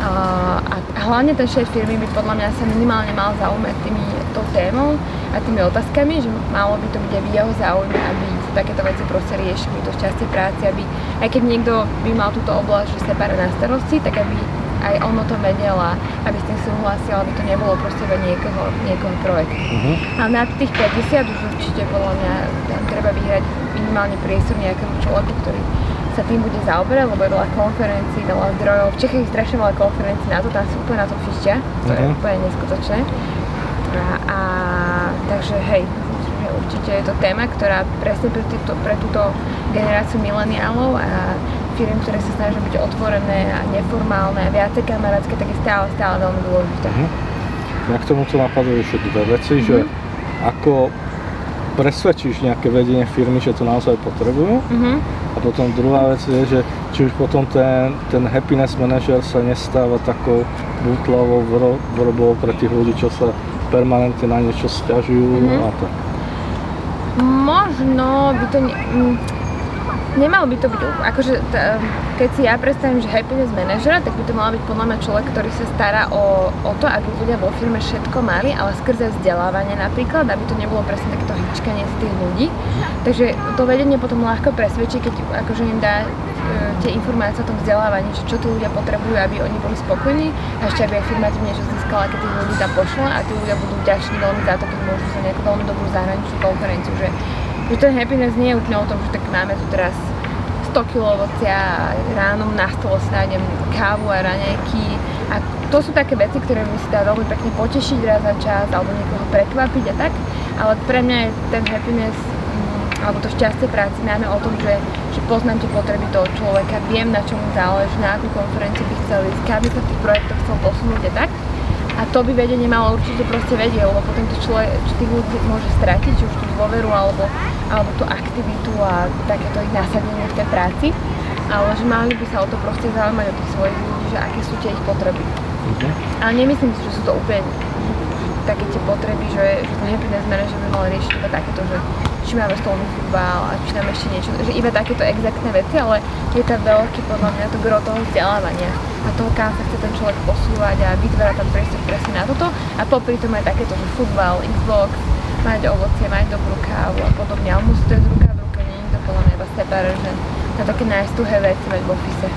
a, hlavne ten šéf firmy by podľa mňa sa minimálne mal zaujímať tými, tou témou a tými otázkami, že malo by to byť aj v jeho záujme, aby takéto veci proste riešili, to šťastie práci, aby aj keď niekto by mal túto oblasť, že sa na starosti, tak aby aj on o tom vedel a aby s tým súhlasil, aby to nebolo proste iba niekoho, niekoho projekt. Uh-huh. A na tých 50 už určite podľa mňa tam treba vyhrať minimálne priestor nejakému človeku, ktorý sa tým bude zaoberať, lebo je veľa konferencií, veľa zdrojov. V Čechách je strašne veľa konferencií na to, tam sú úplne na to fišťa, to uh-huh. je mhm. úplne neskutočné. A, a takže hej, určite je to téma, ktorá presne pre, týto, pre túto generáciu mileniálov a firm, ktoré sa snažia byť otvorené a neformálne a viacej kamarátske, tak je stále, stále veľmi dôležité. Uh-huh. Ja k tomuto napadajú ešte dve veci, uh-huh. že ako presvedčíš nejaké vedenie firmy, že to naozaj potrebujú. Uh-huh. A potom druhá vec je, že či už potom ten, ten happiness manager sa nestáva takou butlavou vrobou pre tých ľudí, čo sa permanentne na niečo stiažujú uh-huh. a tak. Možno by to... Ne Nemal by to byť, akože t- keď si ja predstavím, že happiness manažera, tak by to mal byť podľa mňa človek, ktorý sa stará o, o to, aby ľudia vo firme všetko mali, ale skrze vzdelávanie napríklad, aby to nebolo presne takéto hýčkanie z tých ľudí. Takže to vedenie potom ľahko presvedčí, keď akože im dá tie informácie o tom vzdelávaní, že čo tí ľudia potrebujú, aby oni boli spokojní a ešte aby aj firma tým niečo získala, keď tých ľudí tam pošla a tí ľudia budú vďační veľmi za to, keď môžu za nejakú veľmi dobrú zahraničnú konferenciu, že že ten happiness nie je úplne o tom, že tak máme tu teraz 100 kg ovocia ráno na stole si nájdem kávu a raňajky. A to sú také veci, ktoré mi si dá veľmi pekne potešiť raz za čas alebo niekoho prekvapiť a tak, ale pre mňa je ten happiness mm, alebo to šťastie práci najmä o tom, že, že poznám tie potreby toho človeka, viem na čom záleží, na akú konferenciu by chcel ísť, kam by sa v tých projektoch chcel posunúť a tak. A to by vedenie malo určite proste vedieť, lebo potom to človek, tých ľudí môže stratiť, či už tú dôveru alebo, alebo tú aktivitu a takéto ich nasadenie v tej práci. Ale že mali by sa o to proste zaujímať od tých svojich ľudí, že aké sú tie ich potreby. Okay. Ale nemyslím si, že sú to úplne také tie potreby, že, že ten happiness manager by mal riešiť iba takéto, že či máme stolný futbal a či tam ešte niečo, že iba takéto exaktné veci, ale je tam veľký podľa mňa to gro toho vzdelávania a toho, kam sa chce ten človek posúvať a vytvára tam priestor presne na toto a popri tom aj takéto, že futbal, Xbox, mať ovocie, mať dobrú kávu a podobne, ale musí to ísť ruka v ruke, nie je to podľa mňa iba separé, že na také najstuhé veci mať v office.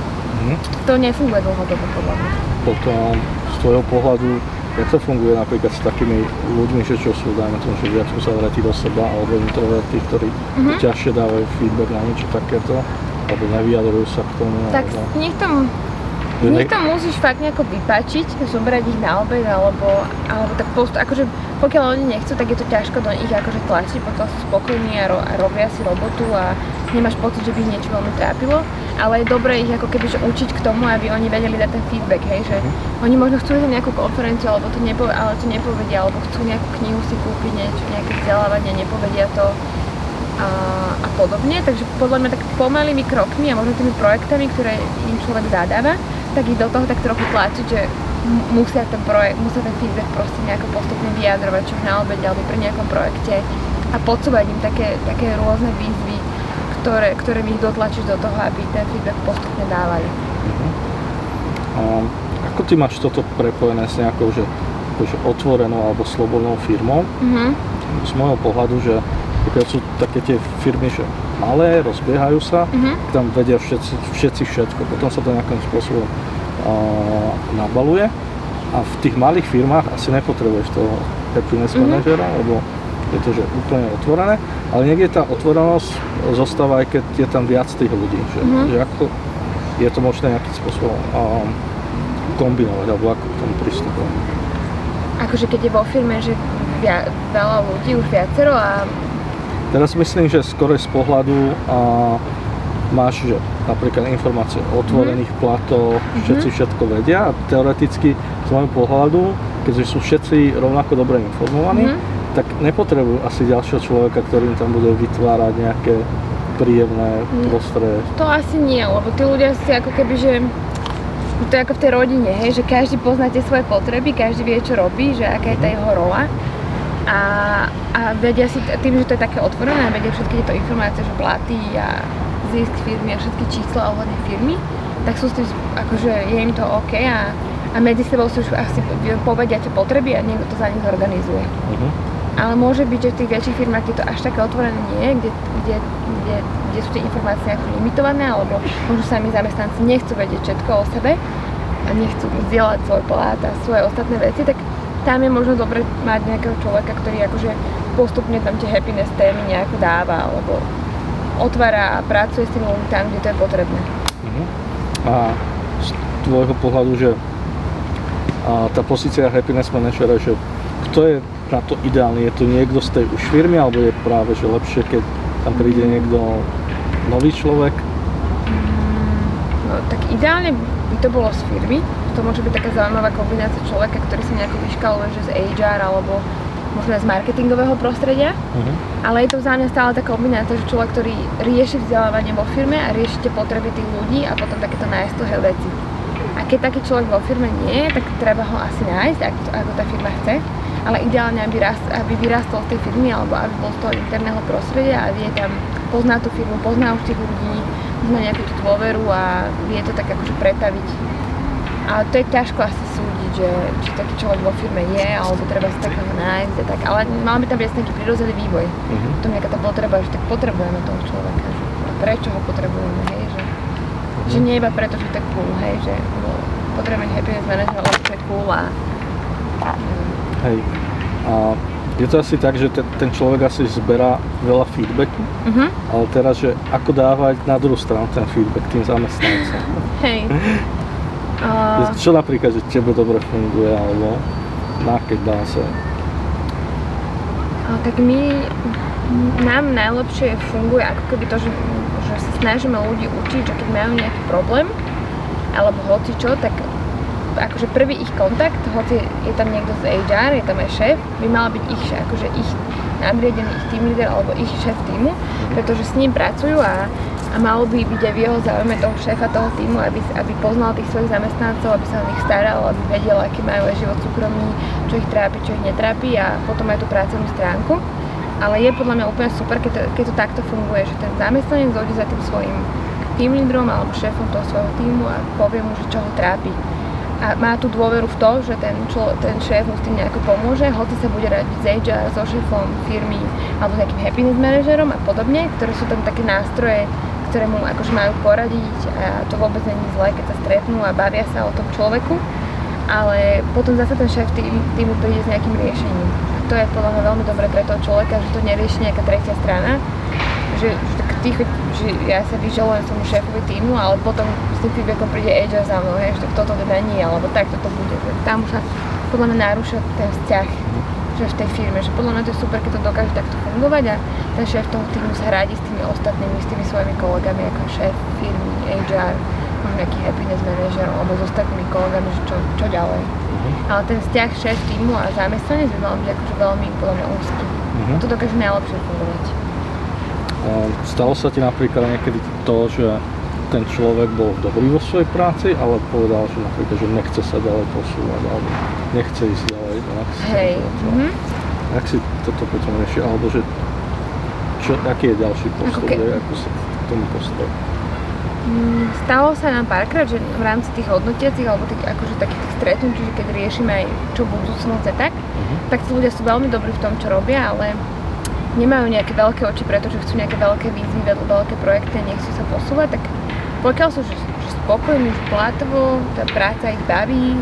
Mm. To nefunguje dlhodobo podľa mňa. Potom z tvojho pohľadu Jak to funguje napríklad s takými ľuďmi, že čo sú, dajme tomu, že viac uzavretí do seba, alebo introvertí, ktorí mm-hmm. ťažšie dávajú feedback na niečo takéto, alebo nevyjadrujú sa k tomu. Tak alebo... to, nech to musíš fakt nejako vypačiť, zobrať ich na obed, alebo, alebo tak post, akože pokiaľ oni nechcú, tak je to ťažko do nich akože tlačiť, pokiaľ sú spokojní a, ro, a robia si robotu a nemáš pocit, že by ich niečo veľmi trápilo ale je dobré ich ako keby učiť k tomu, aby oni vedeli dať ten feedback, hej, že mm. oni možno chcú ísť na nejakú konferenciu, alebo to nepo, ale to nepovedia, alebo chcú nejakú knihu si kúpiť, niečo, nejaké vzdelávanie, nepovedia to a, a podobne, takže podľa mňa tak pomalými krokmi a možno tými projektami, ktoré im človek zadáva, tak ich do toho tak trochu tlačiť, že musia ten projekt, musia ten feedback proste nejako postupne vyjadrovať, či už na obede alebo pri nejakom projekte a podsúvať im také, také rôzne výzvy, ktoré, ktoré ich dotlačíš do toho, aby ten feedback postupne dávali. Uh-huh. A ako ty máš toto prepojené s nejakou, že, akože otvorenou alebo slobodnou firmou? Uh-huh. Z môjho pohľadu, že pokiaľ sú také tie firmy, že malé, rozbiehajú sa, uh-huh. tam vedia všetci, všetci všetko. Potom sa to nejakým spôsobom uh, nabaluje a v tých malých firmách asi nepotrebuješ toho happiness uh-huh. manažera, lebo je to že úplne otvorené, ale niekde tá otvorenosť zostáva aj keď je tam viac tých ľudí, že, mm-hmm. že ako je to možné nejakým spôsobom um, kombinovať, alebo ako k tomu pristupovať. Akože keď je vo firme, že via, veľa ľudí, už viacero a... Teraz myslím, že skoro z pohľadu a máš že napríklad informácie o otvorených mm. platoch, všetci mm-hmm. všetko vedia a teoreticky z môjho pohľadu, keďže sú všetci rovnako dobre informovaní, mm-hmm. tak nepotrebujú asi ďalšieho človeka, ktorý im tam bude vytvárať nejaké príjemné mm. prostredie. To asi nie, lebo tí ľudia si ako keby, že to je ako v tej rodine, hej, že každý pozná tie svoje potreby, každý vie, čo robí, že aká je tá mhm. jeho rola. A, a vedia si, tým, že to je také otvorené, vedia všetky tieto informácie, že platy a zisk firmy a všetky čísla ohľadne firmy, tak sú s tým, akože je im to OK a, a medzi sebou si už asi povedia tie potreby a niekto to za nich zorganizuje. Uh-huh. Ale môže byť, že v tých väčších firmách je to až také otvorené nie, kde, kde, kde, kde sú tie informácie ako limitované, alebo možno sami zamestnanci nechcú vedieť všetko o sebe a nechcú zdieľať svoj plat a svoje ostatné veci, tak tam je možno dobre mať nejakého človeka, ktorý akože postupne tam tie happiness témy nejako dáva, alebo otvára a pracuje s tým ľuďmi tam, kde to je potrebné. Uh-huh. A z tvojho pohľadu, že a tá pozícia happiness managera, že kto je na to ideálny? Je to niekto z tej už firmy, alebo je práve že lepšie, keď tam príde niekto nový človek? Mm, no, tak ideálne by to bolo z firmy. To môže byť taká zaujímavá kombinácia človeka, ktorý sa nejako vyškaluje, že z HR alebo možno z marketingového prostredia. Uh-huh. Ale je to za mňa stále taká kombinácia, že človek, ktorý rieši vzdelávanie vo firme a rieši tie potreby tých ľudí a potom takéto nájstlhé veci. A keď taký človek vo firme nie je, tak treba ho asi nájsť, ako, ako tá firma chce. Ale ideálne, aby, rast, aby vyrastol z tej firmy alebo aby bol z toho interného prostredia a vie tam, pozná tú firmu, pozná už tých ľudí, má nejakú tú dôveru a vie to tak akože pretaviť. A to je ťažko asi súdiť, že či taký človek vo firme je, alebo treba si takého nájsť a tak, ale mal by tam byť taký prirodzený vývoj. Uh-huh. To nejaká tá potreba, že tak potrebujeme toho človeka, že prečo ho potrebujeme, hej, že, uh-huh. že nie iba preto, že je cool, hej, že no, potrebujeme happiness manager, lebo to je cool a... Hej, a je to asi tak, že te, ten človek asi zberá veľa feedbacku, uh-huh. ale teraz, že ako dávať na druhú stranu ten feedback tým zamestnancom. Hej. *laughs* Uh... Čo napríklad, že tebe dobre funguje, alebo na keď dá sa? Uh, tak my, nám najlepšie funguje ako keby to, že, že sa snažíme ľudí učiť, že keď majú nejaký problém, alebo hoci čo, tak akože prvý ich kontakt, hoci je tam niekto z HR, je tam aj šéf, by mal byť ich, akože ich nadriedený ich team leader alebo ich šéf týmu, pretože s ním pracujú a a malo by byť aj v jeho záujme toho šéfa toho týmu, aby, aby poznal tých svojich zamestnancov, aby sa o nich staral, aby vedel, aký majú aj život súkromný, čo ich trápi, čo ich netrápi a potom aj tú pracovnú stránku. Ale je podľa mňa úplne super, keď to, keď to takto funguje, že ten zamestnanec dojde za tým svojim tým lídrom alebo šéfom toho svojho týmu a povie mu, že čo ho trápi. A má tú dôveru v to, že ten, člo, ten šéf mu s tým nejako pomôže, hoci sa bude radiť s HR, so šéfom firmy alebo s nejakým happiness manažerom a podobne, ktoré sú tam také nástroje, ktoré mu akože majú poradiť a to vôbec není zlé, keď sa stretnú a bavia sa o tom človeku, ale potom zase ten šéf tým, týmu príde s nejakým riešením. To je podľa mňa veľmi dobré pre toho človeka, že to nerieši nejaká tretia strana, že, že ticho, že ja sa vyžalujem tomu šéfovi týmu, ale potom s tým feedbackom príde HR za mnou, hej, že toto teda nie, alebo tak toto bude. Tam už sa podľa mňa narúša ten vzťah že v tej firme, že podľa mňa to je super, keď to dokáže takto fungovať a ten šéf toho týmu sa hrádi s tými ostatnými, s tými svojimi kolegami, ako šéf firmy, HR, možno nejaký happiness manager, alebo s ostatnými kolegami, že čo, čo ďalej. Uh-huh. Ale ten vzťah šéf týmu a zamestnanec by mal byť akože veľmi, podľa mňa, úzky. Uh-huh. To dokáže najlepšie fungovať. Stalo sa ti napríklad niekedy to, že ten človek bol dobrý vo svojej práci, ale povedal, že napríklad, že nechce sa ďalej posúvať, alebo nechce ísť ďalej Hej. Mm-hmm. Jak si toto potom rieši, alebo že čo, aký je ďalší postup, okay. ako sa k tomu postaví? Mm, stalo sa nám párkrát, že v rámci tých hodnotiacich alebo tých, akože takých tých stretnutí, že keď riešime aj čo budúcnosť a tak, uh-huh. tak tí ľudia sú veľmi dobrí v tom, čo robia, ale nemajú nejaké veľké oči, pretože chcú nejaké veľké výzvy, veľké projekty a nechcú sa posúvať, tak pokiaľ sú že, že spokojní už platovo, tá práca ich baví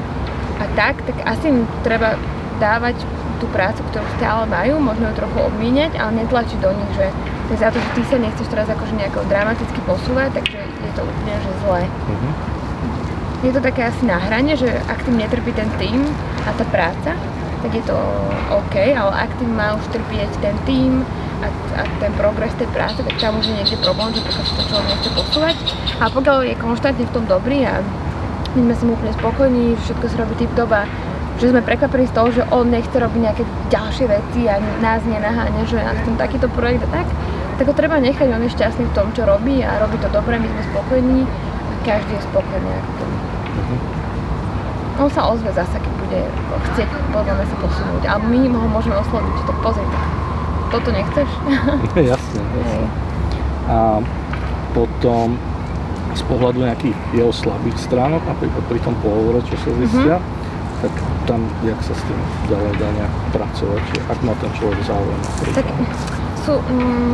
a tak, tak asi im treba dávať tú prácu, ktorú stále majú, možno ju trochu obmíňať, ale netlačiť do nich, že za to, že ty sa nechceš teraz akože nejako dramaticky posúvať, takže je to úplne že zlé. Mm-hmm. Je to také asi na hrane, že ak tým netrpí ten tým a tá práca, tak je to OK, ale ak tým má už trpieť ten tým a, a ten progres tej práce, tak tam už je niekde problém, že pokiaľ to človek nechce posúvať. A pokiaľ je konštantne v tom dobrý a my sme s úplne spokojní, všetko sa robí typ doba, že sme prekvapení z toho, že on nechce robiť nejaké ďalšie veci a nás nenaháňa, že ja chcem takýto projekt a tak, tak ho treba nechať, on je šťastný v tom, čo robí a robí to dobre, my sme spokojní a každý je spokojný. Uh-huh. On sa ozve zase, keď bude chcieť podľa mňa sa posunúť a my ho môžeme osloviť, že tak pozri, toto nechceš? *laughs* jasne, jasne. A potom z pohľadu nejakých jeho slabých stránok, napríklad pri tom pohovore, čo sa zistia, mm-hmm tak tam, jak sa s tým ďalej dá nejak pracovať, ak má ten človek záujem. Tak sú, mm,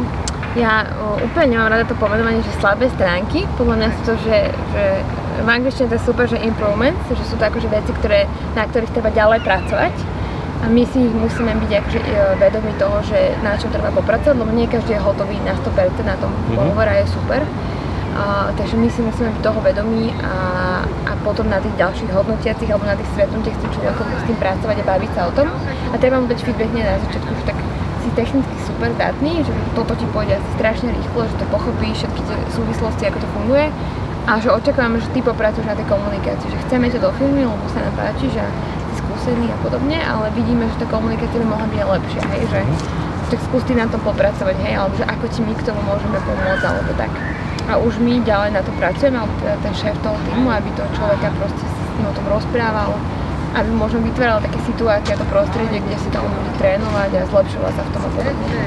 ja o, úplne nemám rada to pomenovanie, že slabé stránky. Podľa mňa sú to, že, že v angličtine to je super, že improvements, že sú to akože veci, ktoré, na ktorých treba ďalej pracovať. A my si musíme byť akože e, vedomi toho, že na čom treba popracovať, lebo nie každý je hotový na 100% na tom mm-hmm. pohovore a je super. A, takže my si musíme byť toho vedomí a, a potom na tých ďalších hodnotiacich alebo na tých stretnutiach s tým človekom s tým pracovať a baviť sa o tom. A treba mu dať feedback nie na začiatku, že tak si technicky super zdatný, že toto ti pôjde asi strašne rýchlo, že to pochopíš všetky tie súvislosti, ako to funguje. A že očakávame, že ty popracuješ na tej komunikácii, že chceme ťa do firmy, lebo sa nám páči, že si skúsený a podobne, ale vidíme, že tá komunikácia by mohla byť lepšia, hej, že tak skús ty na tom popracovať, hej, alebo že ako ti my k tomu môžeme pomôcť, alebo tak a už my ďalej na to pracujeme, alebo teda ten šéf toho týmu, aby to človeka proste s ním o tom rozprával, aby možno vytváral také situácie a to prostredie, kde si to on bude trénovať a zlepšovať sa v tom a podobne.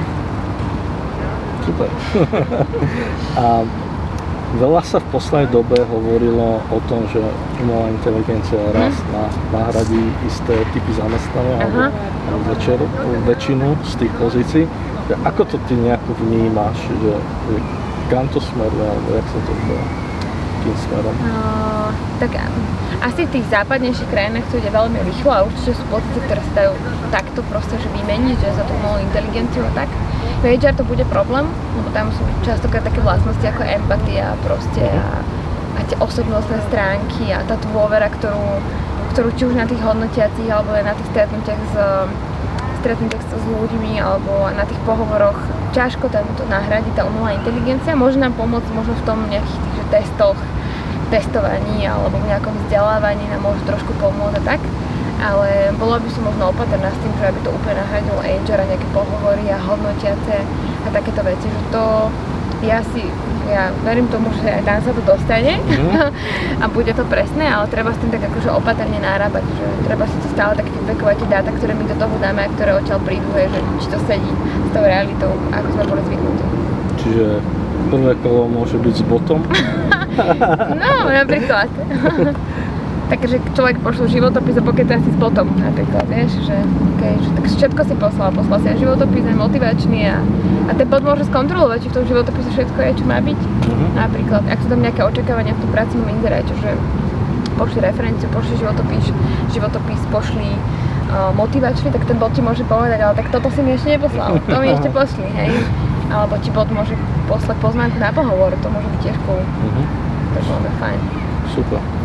Super. *laughs* a veľa sa v poslednej dobe hovorilo o tom, že umelá inteligencia mhm. raz na, nahradí isté typy zamestnania alebo, alebo večer, väčšinu z tých pozícií. Ako to ty nejako vnímaš, že kam to smeruje, alebo jak sa to zdá? Kým smerom? Uh, tak asi v tých západnejších krajinách to ide veľmi rýchlo a určite sú pozície, ktoré sa dajú takto proste že vymeniť, že za to umelú inteligenciu a tak. V HR to bude problém, lebo tam sú častokrát také vlastnosti ako empatia proste a, a tie osobnostné stránky a tá dôvera, ktorú, ktorú či už na tých hodnotiacich alebo aj na tých stretnutiach s stretnutiach s ľuďmi alebo na tých pohovoroch ťažko tam to nahradí tá umelá inteligencia. Môže nám pomôcť možno v tom nejakých tých že testoch, testovaní alebo v nejakom vzdelávaní nám môže trošku pomôcť a tak. Ale bolo by som možno opatrná s tým, že aby to úplne nahradilo HR a nejaké pohovory a hodnotiace a takéto veci, že to ja si, ja verím tomu, že aj tam sa to dostane mm. *laughs* a bude to presné, ale treba s tým tak akože opatrne nárábať, že treba si to stále tak feedbackovať tie dáta, ktoré my do toho dáme a ktoré odtiaľ prídu, že či to sedí s tou realitou, ako sme boli zvyknutí. Čiže prvé kolo môže byť s botom? *laughs* no, napríklad. *laughs* takže človek pošlo životopis a pokiaľ asi s botom napríklad, vieš, že, okay, že tak všetko si poslal, poslal si aj životopis, aj motivačný a, a ten bod môže skontrolovať, či v tom životopise všetko je, čo má byť. Uh-huh. Napríklad, ak sú tam nejaké očakávania v tom pracovnom inzeráte, že pošli referenciu, pošli životopis, životopis, pošli uh, motivačný, tak ten bod ti môže povedať, ale tak toto si mi ešte neposlal, to mi ešte *laughs* pošli, hej. Alebo ti bod môže poslať pozvánku na pohovor, to môže byť tiež cool. Uh-huh. To je fajn. Super.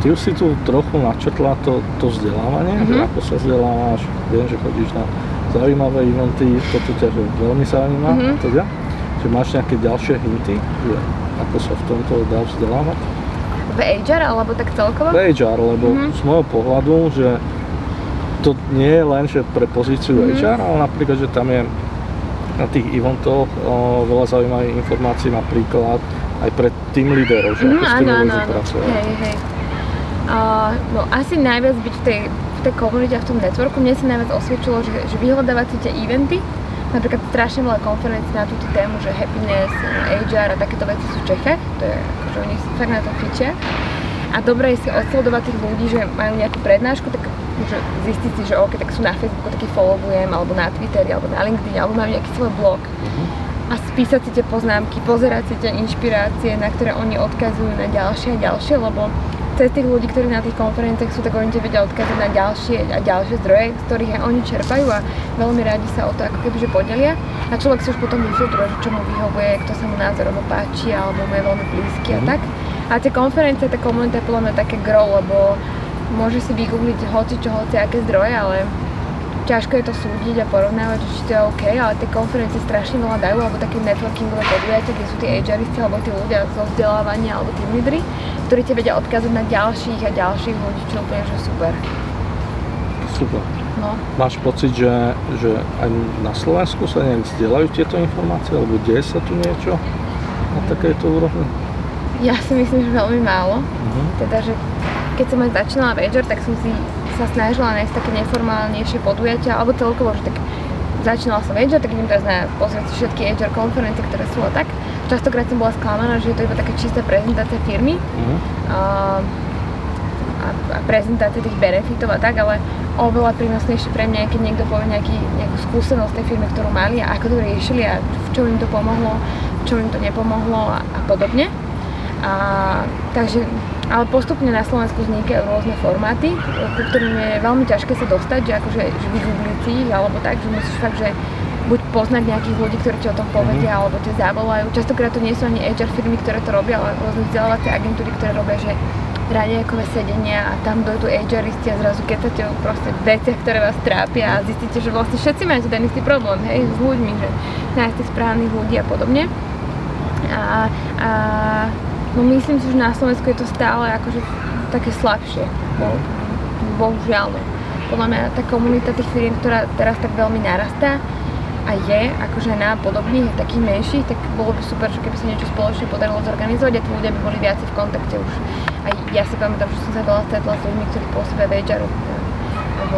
Ty už si tu trochu načetla to, to vzdelávanie, mm-hmm. mhm. ako sa vzdelávaš, viem, že chodíš na zaujímavé eventy, toto ťa že veľmi zaujíma, mm-hmm. teda. Že máš nejaké ďalšie hinty, že ako sa v tomto dá vzdelávať? V HR alebo tak celkovo? V HR, lebo mm-hmm. z môjho pohľadu, že to nie je len že pre pozíciu mm-hmm. HR, ale napríklad, že tam je na tých eventoch o, veľa zaujímavých informácií, napríklad aj pre tým líderov, že mm, ako s tým áno, pracovať. Hej, hej. Uh, no asi najviac byť v tej, v tej komunite a v tom networku. Mne sa najviac osvedčilo, že, že vyhľadávať si tie eventy, napríklad strašne veľa konferencií na túto tému, že happiness, HR a takéto veci sú v Čechách, to je akože oni fakt na to fičia. A dobre je si odsledovať tých ľudí, že majú nejakú prednášku, tak že zistiť si, že OK, tak sú na Facebooku, taký followujem, alebo na Twitteri, alebo na LinkedIn, alebo majú nejaký svoj blog. Uh-huh. A spísať si tie poznámky, pozerať si tie inšpirácie, na ktoré oni odkazujú na ďalšie a ďalšie, lebo cez tých ľudí, ktorí na tých konferenciách sú, tak oni ti vedia odkázať na ďalšie a ďalšie zdroje, z ktorých aj oni čerpajú a veľmi radi sa o to ako keby že podelia. A človek si už potom vyfiltruje, čo mu vyhovuje, kto sa mu názorovo páči alebo mu je veľmi blízky a mhm. tak. A tie konferencie, tá komunita je podľa mňa také grow, lebo môže si vygoogliť hoci čo, hoci aké zdroje, ale ťažko je to súdiť a porovnávať, či to je OK, ale tie konferencie strašne veľa dajú, alebo také networkingové podujatia, kde sú tí HRisti, alebo tí ľudia zo vzdelávania, alebo tí lídry, ktorí ti vedia odkázať na ďalších a ďalších ľudí, čo úplne, že super. Super. No. Máš pocit, že, že aj na Slovensku sa nejak zdieľajú tieto informácie, alebo deje sa tu niečo na takéto úrovni? Ja si myslím, že veľmi málo. Uh-huh. Teda, že keď som aj začínala Večer, tak som si sa snažila nájsť také neformálnejšie podujatia, alebo celkovo, že tak začínala som Večer, tak idem teraz na pozrieť si všetky HR konferencie, ktoré sú a tak. Častokrát som bola sklamaná, že je to iba také čistá prezentácia firmy. Uh-huh. A, a, prezentácia tých benefitov a tak, ale oveľa prínosnejšie pre mňa keď niekto povie nejaký, nejakú skúsenosť tej firmy, ktorú mali a ako to riešili a v čom im to pomohlo, v čom im to nepomohlo a, a podobne. A, takže, ale postupne na Slovensku vznikajú rôzne formáty, ku ktorým je veľmi ťažké sa dostať, že akože že vygoogliť si ich, alebo tak, že musíš fakt, že buď poznať nejakých ľudí, ktorí ti o tom povedia, mm-hmm. alebo ťa zavolajú. Častokrát to nie sú ani HR firmy, ktoré to robia, ale rôzne vzdelávacie agentúry, ktoré robia, že raňajkové sedenia a tam dojdú HRisti a zrazu ketate o proste veciach, ktoré vás trápia a zistíte, že vlastne všetci máte ten istý problém, hej, s ľuďmi, že nájsť tých správnych ľudí a podobne. A, a No myslím si, že na Slovensku je to stále akože také slabšie. Bo, bohužiaľ. No. Podľa mňa tá komunita tých firiem, ktorá teraz tak veľmi narastá a je akože na podobných, takých menších, tak bolo by super, že keby sa niečo spoločne podarilo zorganizovať a tí ľudia by boli viac v kontakte už. A ja si pamätám, že som sa veľa stretla s ľuďmi, ktorí pôsobia v HR, v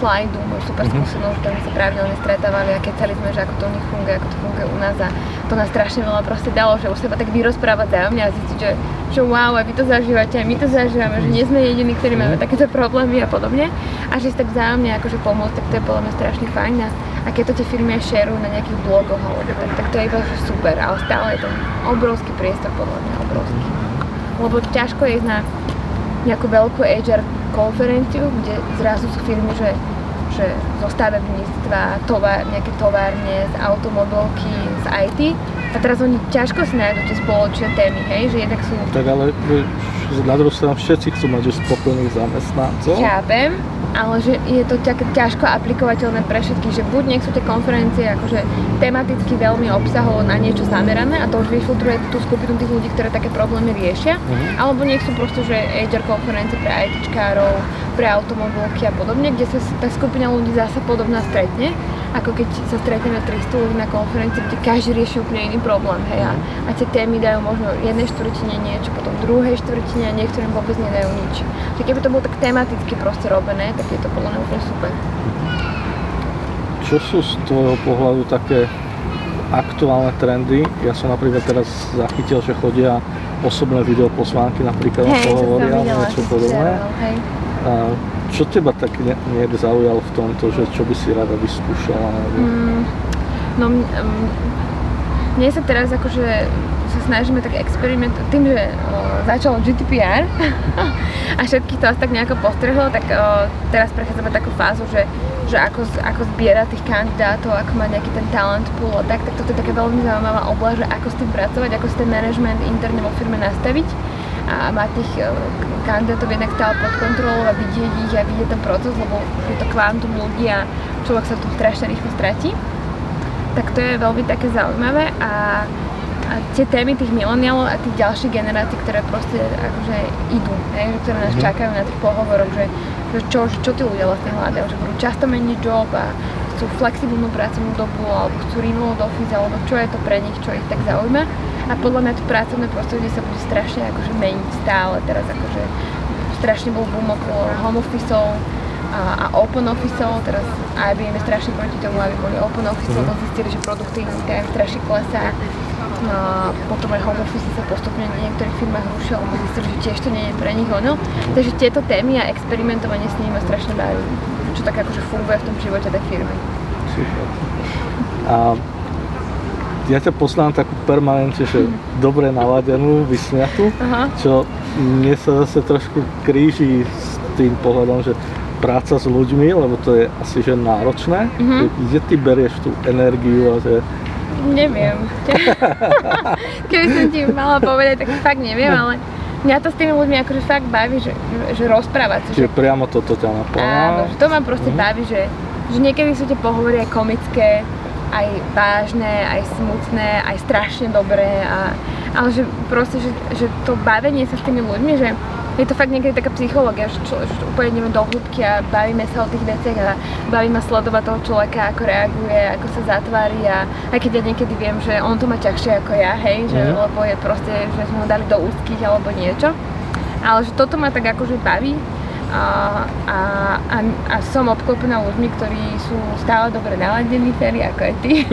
slajdu, môj super mm-hmm. skúsenosť, ktorými sa pravidelne stretávali a kecali sme, že ako to u nich funguje, ako to funguje u nás a to nás strašne veľa proste dalo, že už sa tak vyrozprávať zájomne a zistiť, že, že wow, a vy to zažívate, a my to zažívame, že nie sme jediní, ktorí máme mhm. takéto problémy a podobne a že si tak vzájomne akože pomôcť, tak to je podľa mňa strašne fajn a, a keď to tie firmy aj šerujú na nejakých blogoch alebo tak, tak to je iba super, ale stále je to obrovský priestor podľa mňa, obrovský. Lebo ťažko je ísť na nejakú veľkú HR konferenciu, kde zrazu sú firmy, že že zo stavebníctva, tovar, nejaké továrne, z automobilky, z IT. A teraz oni ťažko si nájdú tie spoločné témy, hej, že jednak sú... Tak ale na druhú stranu všetci chcú mať spokojných zamestnancov. Chápem, ale že je to ťa, ťažko aplikovateľné pre všetkých, že buď nech sú tie konferencie akože tematicky veľmi obsahovo na niečo zamerané a to už vyfiltruje tú skupinu tých ľudí, ktoré také problémy riešia, uh-huh. alebo nech sú proste, že HR konferencie pre ITčkárov, pre automobilky a podobne, kde sa tá skupina ľudí zase podobná stretne, ako keď sa stretneme 300 ľudí na konferencii, kde každý rieši úplne iný problém, hej, a, mhm. a tie témy dajú možno jednej štvrtine niečo, potom druhej štvrtine a niektorým vôbec nedajú nič. Čiže keby to bolo tak tematicky proste robené, tak je to podľa mňa úplne super. Čo sú z tvojho pohľadu také aktuálne trendy? Ja som napríklad teraz zachytil, že chodia osobné videoposlánky napríklad hey, na pohovoria a niečo podobné. A čo teba tak nejak zaujalo v tomto, že čo by si rada vyskúšala? Mm, no, mne sa teraz akože sa snažíme tak experimentovať tým, že o, začalo GDPR *laughs* a všetkých to asi tak nejako postrhlo, tak teraz prechádzame takú fázu, že, že ako, ako zbierať tých kandidátov, ako mať nejaký ten talent pool a tak, tak toto je taká veľmi zaujímavá oblasť, že ako s tým pracovať, ako si ten management interne vo firme nastaviť a mať tých kandidátov jednak stále pod kontrolou a vidieť ich a vidieť ten proces, lebo je to kvantum ľudí a človek sa tu strašne rýchlo stratí. Tak to je veľmi také zaujímavé a a tie témy tých milenialov a tých ďalších generácií, ktoré proste akože idú, hej, ktoré nás mm. čakajú na tých pohovoroch, že, že čo, čo tí ľudia vlastne hľadajú, že budú často meniť job a chcú flexibilnú pracovnú dobu alebo chcú remote office alebo čo je to pre nich, čo ich tak zaujíma. A podľa mňa to pracovné prostredie sa bude strašne akože meniť stále. Teraz akože strašne bol boom okolo home officeov a, a open officeov. Teraz IBM je strašne proti tomu, aby boli open office, lebo zistili, že produktivita im strašne klesá a potom aj home office sa postupne v niektorých firmách rušia, lebo zistili, že tiež to nie je pre nich ono. Takže tieto témy a experimentovanie s nimi ma strašne baví, čo tak akože funguje v tom živote tej firmy. Super. *laughs* A ja ťa poslám takú permanente, že dobre naladenú, vysmiatú, Aha. čo mne sa zase trošku kríži s tým pohľadom, že práca s ľuďmi, lebo to je asi že náročné, mm-hmm. kde ty berieš tú energiu a že Neviem. Keby *laughs* som ti mala povedať, tak fakt neviem, ale Mňa to s tými ľuďmi akože fakt baví, že, že rozprávať sa, že Čiže priamo toto ťa naplňa. Áno, že to ma proste Mhm. baví, že, že niekedy sú tie pohovory aj komické, aj vážne, aj smutné, aj strašne dobré, a, ale že proste, že, že to bavenie sa s tými ľuďmi, že je to fakt niekedy taká psychológia, že, čo, že úplne ideme do hĺbky a bavíme sa o tých veciach a baví ma sledovať toho človeka, ako reaguje, ako sa zatvári a aj keď ja niekedy viem, že on to má ťažšie ako ja, hej, že, Mhm. lebo je proste, že sme ho dali do úzkých alebo niečo. Ale že toto ma tak akože baví a, a, a, a som obklopená ľuďmi, ktorí sú stále dobre naladení, Feri, ako aj ty. *laughs*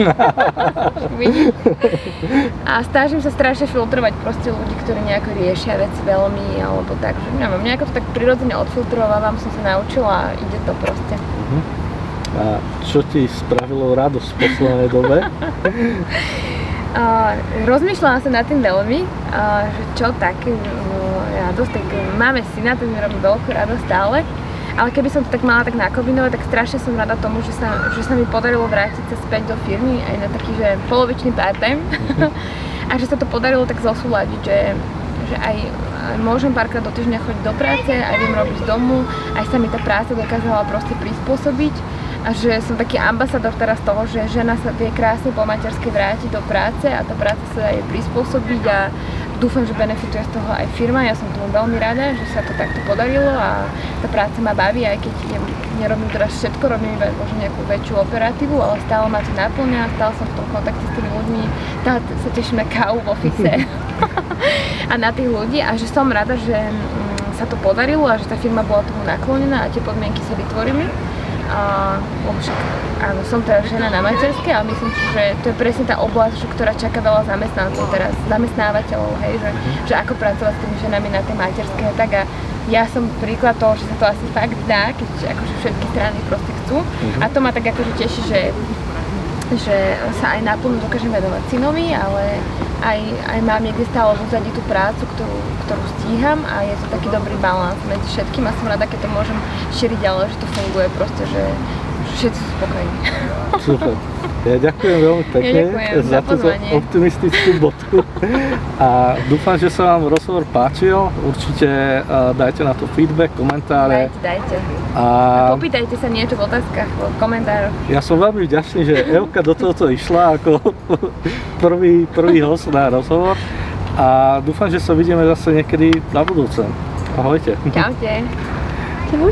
A snažím sa strašne filtrovať proste ľudí, ktorí nejako riešia veci veľmi, alebo tak, že neviem, nejako to tak prirodzene odfiltrovávam, som sa naučila a ide to proste. A čo ti spravilo radosť v poslednej dobe? *laughs* A rozmýšľala som nad tým veľmi, a, že čo také no, radosť, tak máme syna, ten mi robí veľkú radosť stále. Ale keby som to tak mala tak nakombinovať, tak strašne som rada tomu, že sa, že sa mi podarilo vrátiť sa späť do firmy aj na taký, že polovičný part-time. *laughs* a že sa to podarilo tak zosúľadiť, že, že aj, aj môžem párkrát do týždňa chodiť do práce, aj viem robiť z domu, aj sa mi tá práca dokázala proste prispôsobiť a že som taký ambasador teraz toho, že žena sa vie krásne po materskej vrátiť do práce a tá práca sa jej prispôsobiť a dúfam, že benefituje z toho aj firma. Ja som tomu veľmi rada, že sa to takto podarilo a tá práca ma baví, aj keď ja nerobím teraz všetko, robím iba možno nejakú väčšiu operatívu, ale stále ma to naplňa, stále som v tom kontakte s tými ľuďmi, stále sa teším na kávu v office *laughs* a na tých ľudí a že som rada, že mm, sa to podarilo a že tá firma bola tomu naklonená a tie podmienky sa vytvorili. Lebo však, áno, som teraz žena na materskej, ale myslím si, že to je presne tá oblasť, ktorá čaká veľa zamestnancov teraz, zamestnávateľov, hej, že, že ako pracovať s tými ženami na tej materskej tak a ja som príklad toho, že sa to asi fakt dá, keď akože všetky strany proste chcú. A to ma tak akože teší, že že sa aj naplno dokážem venovať synovi, ale aj, aj mám niekde stále v úzadí tú prácu, ktorú, ktorú stíham a je to taký dobrý balans medzi všetkým a som rada, keď to môžem šíriť ďalej, že to funguje proste, že že všetci sú spokojní. Super. *laughs* Ja ďakujem veľmi pekne ďakujem za za túto optimistickú bodku *laughs* a dúfam, že sa vám rozhovor páčil. Určite uh, dajte na to feedback, komentáre Dajte, dajte. a Popýtajte sa niečo v otázkach, v komentároch. ja som veľmi vďačný, že Elka do tohoto išla ako *laughs* prvý, prvý host na rozhovor a dúfam, že sa vidíme zase niekedy na budúce. Ahojte. Čaute. *laughs* Som